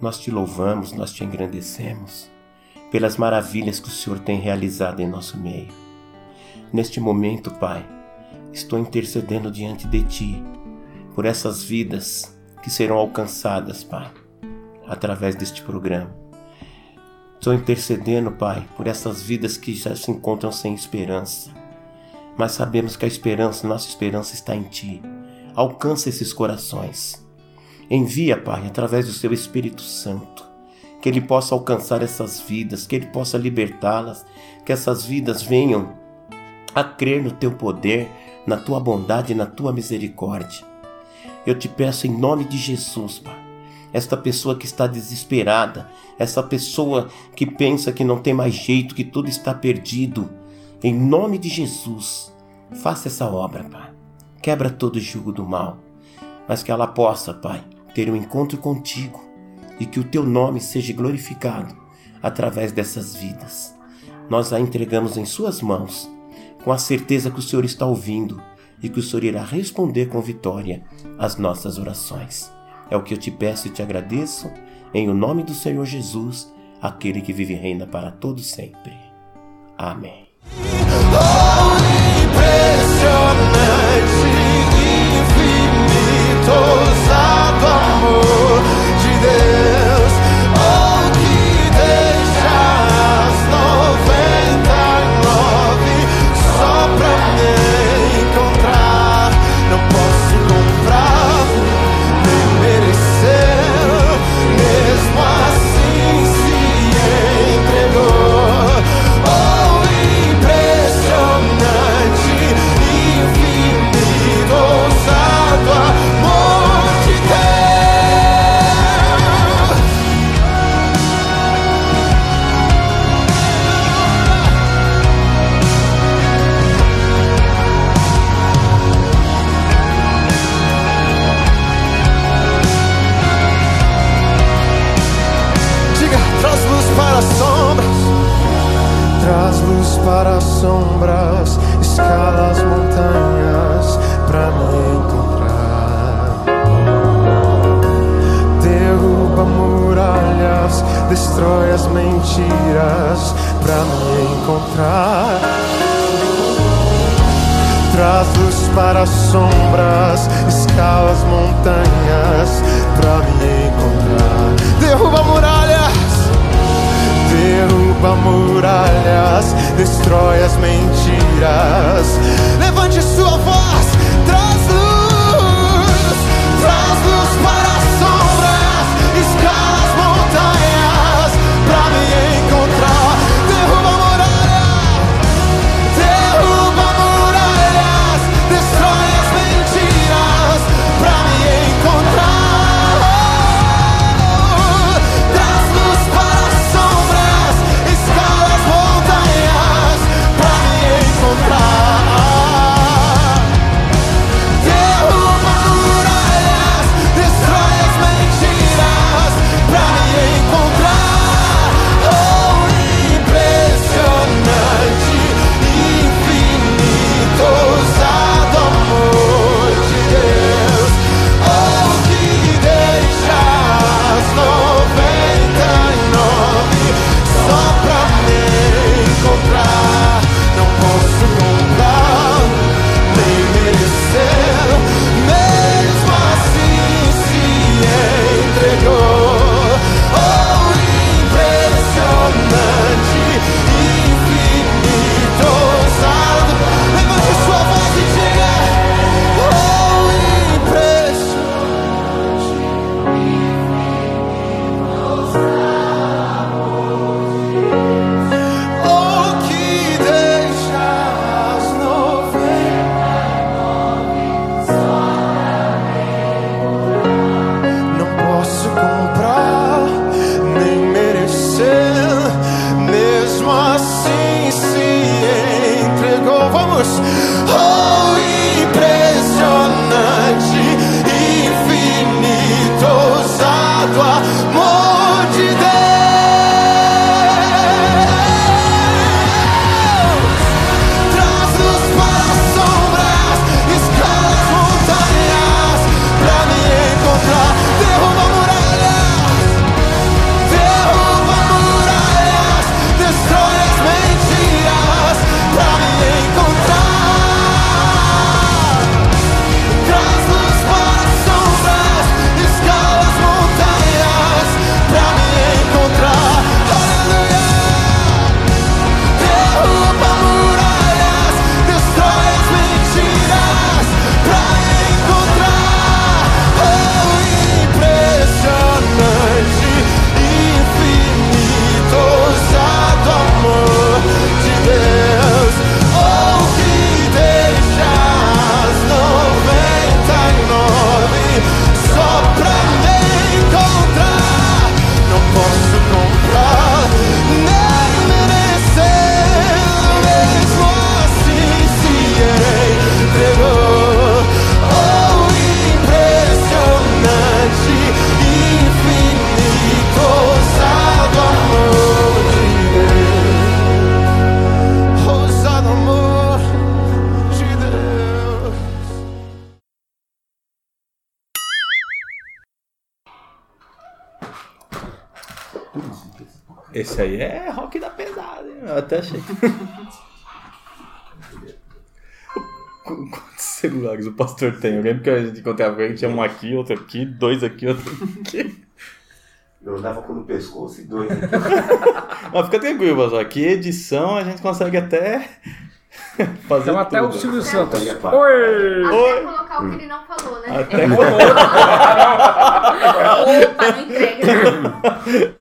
nós te louvamos, nós te engrandecemos pelas maravilhas que o Senhor tem realizado em nosso meio. Neste momento, Pai, estou intercedendo diante de Ti por essas vidas que serão alcançadas, Pai, através deste programa. Estou intercedendo, Pai, por essas vidas que já se encontram sem esperança. Mas sabemos que a esperança, nossa esperança está em Ti. Alcança esses corações. Envia, Pai, através do Seu Espírito Santo, que Ele possa alcançar essas vidas, que Ele possa libertá-las, que essas vidas venham a crer no Teu poder, na Tua bondade e na Tua misericórdia. Eu te peço em nome de Jesus, Pai, esta pessoa que está desesperada, essa pessoa que pensa que não tem mais jeito, que tudo está perdido, em nome de Jesus, faça essa obra, Pai. Quebra todo o jugo do mal, mas que ela possa, Pai, ter um encontro contigo e que o teu nome seja glorificado através dessas vidas. Nós a entregamos em Suas mãos, com a certeza que o Senhor está ouvindo e que o Senhor irá responder com vitória às nossas orações. É o que eu te peço e te agradeço, em o nome do Senhor Jesus, aquele que vive e reina para todo sempre. Amém. sombras, escala as montanhas pra me encontrar. Derruba muralhas, derruba muralhas, destrói as mentiras. us. Oh. milagres o pastor tem. Eu lembro que a gente encontrava com ele, tinha um aqui, outro aqui, dois aqui, outro aqui. Eu andava com no pescoço e dois aqui. [LAUGHS] Mas fica tranquilo, pastor. Aqui edição a gente consegue até [LAUGHS] fazer então, até tudo. o Silvio Santos. Oi! Até Oi. colocar o que ele não falou, né? Até ele. [LAUGHS] Opa, não entrega.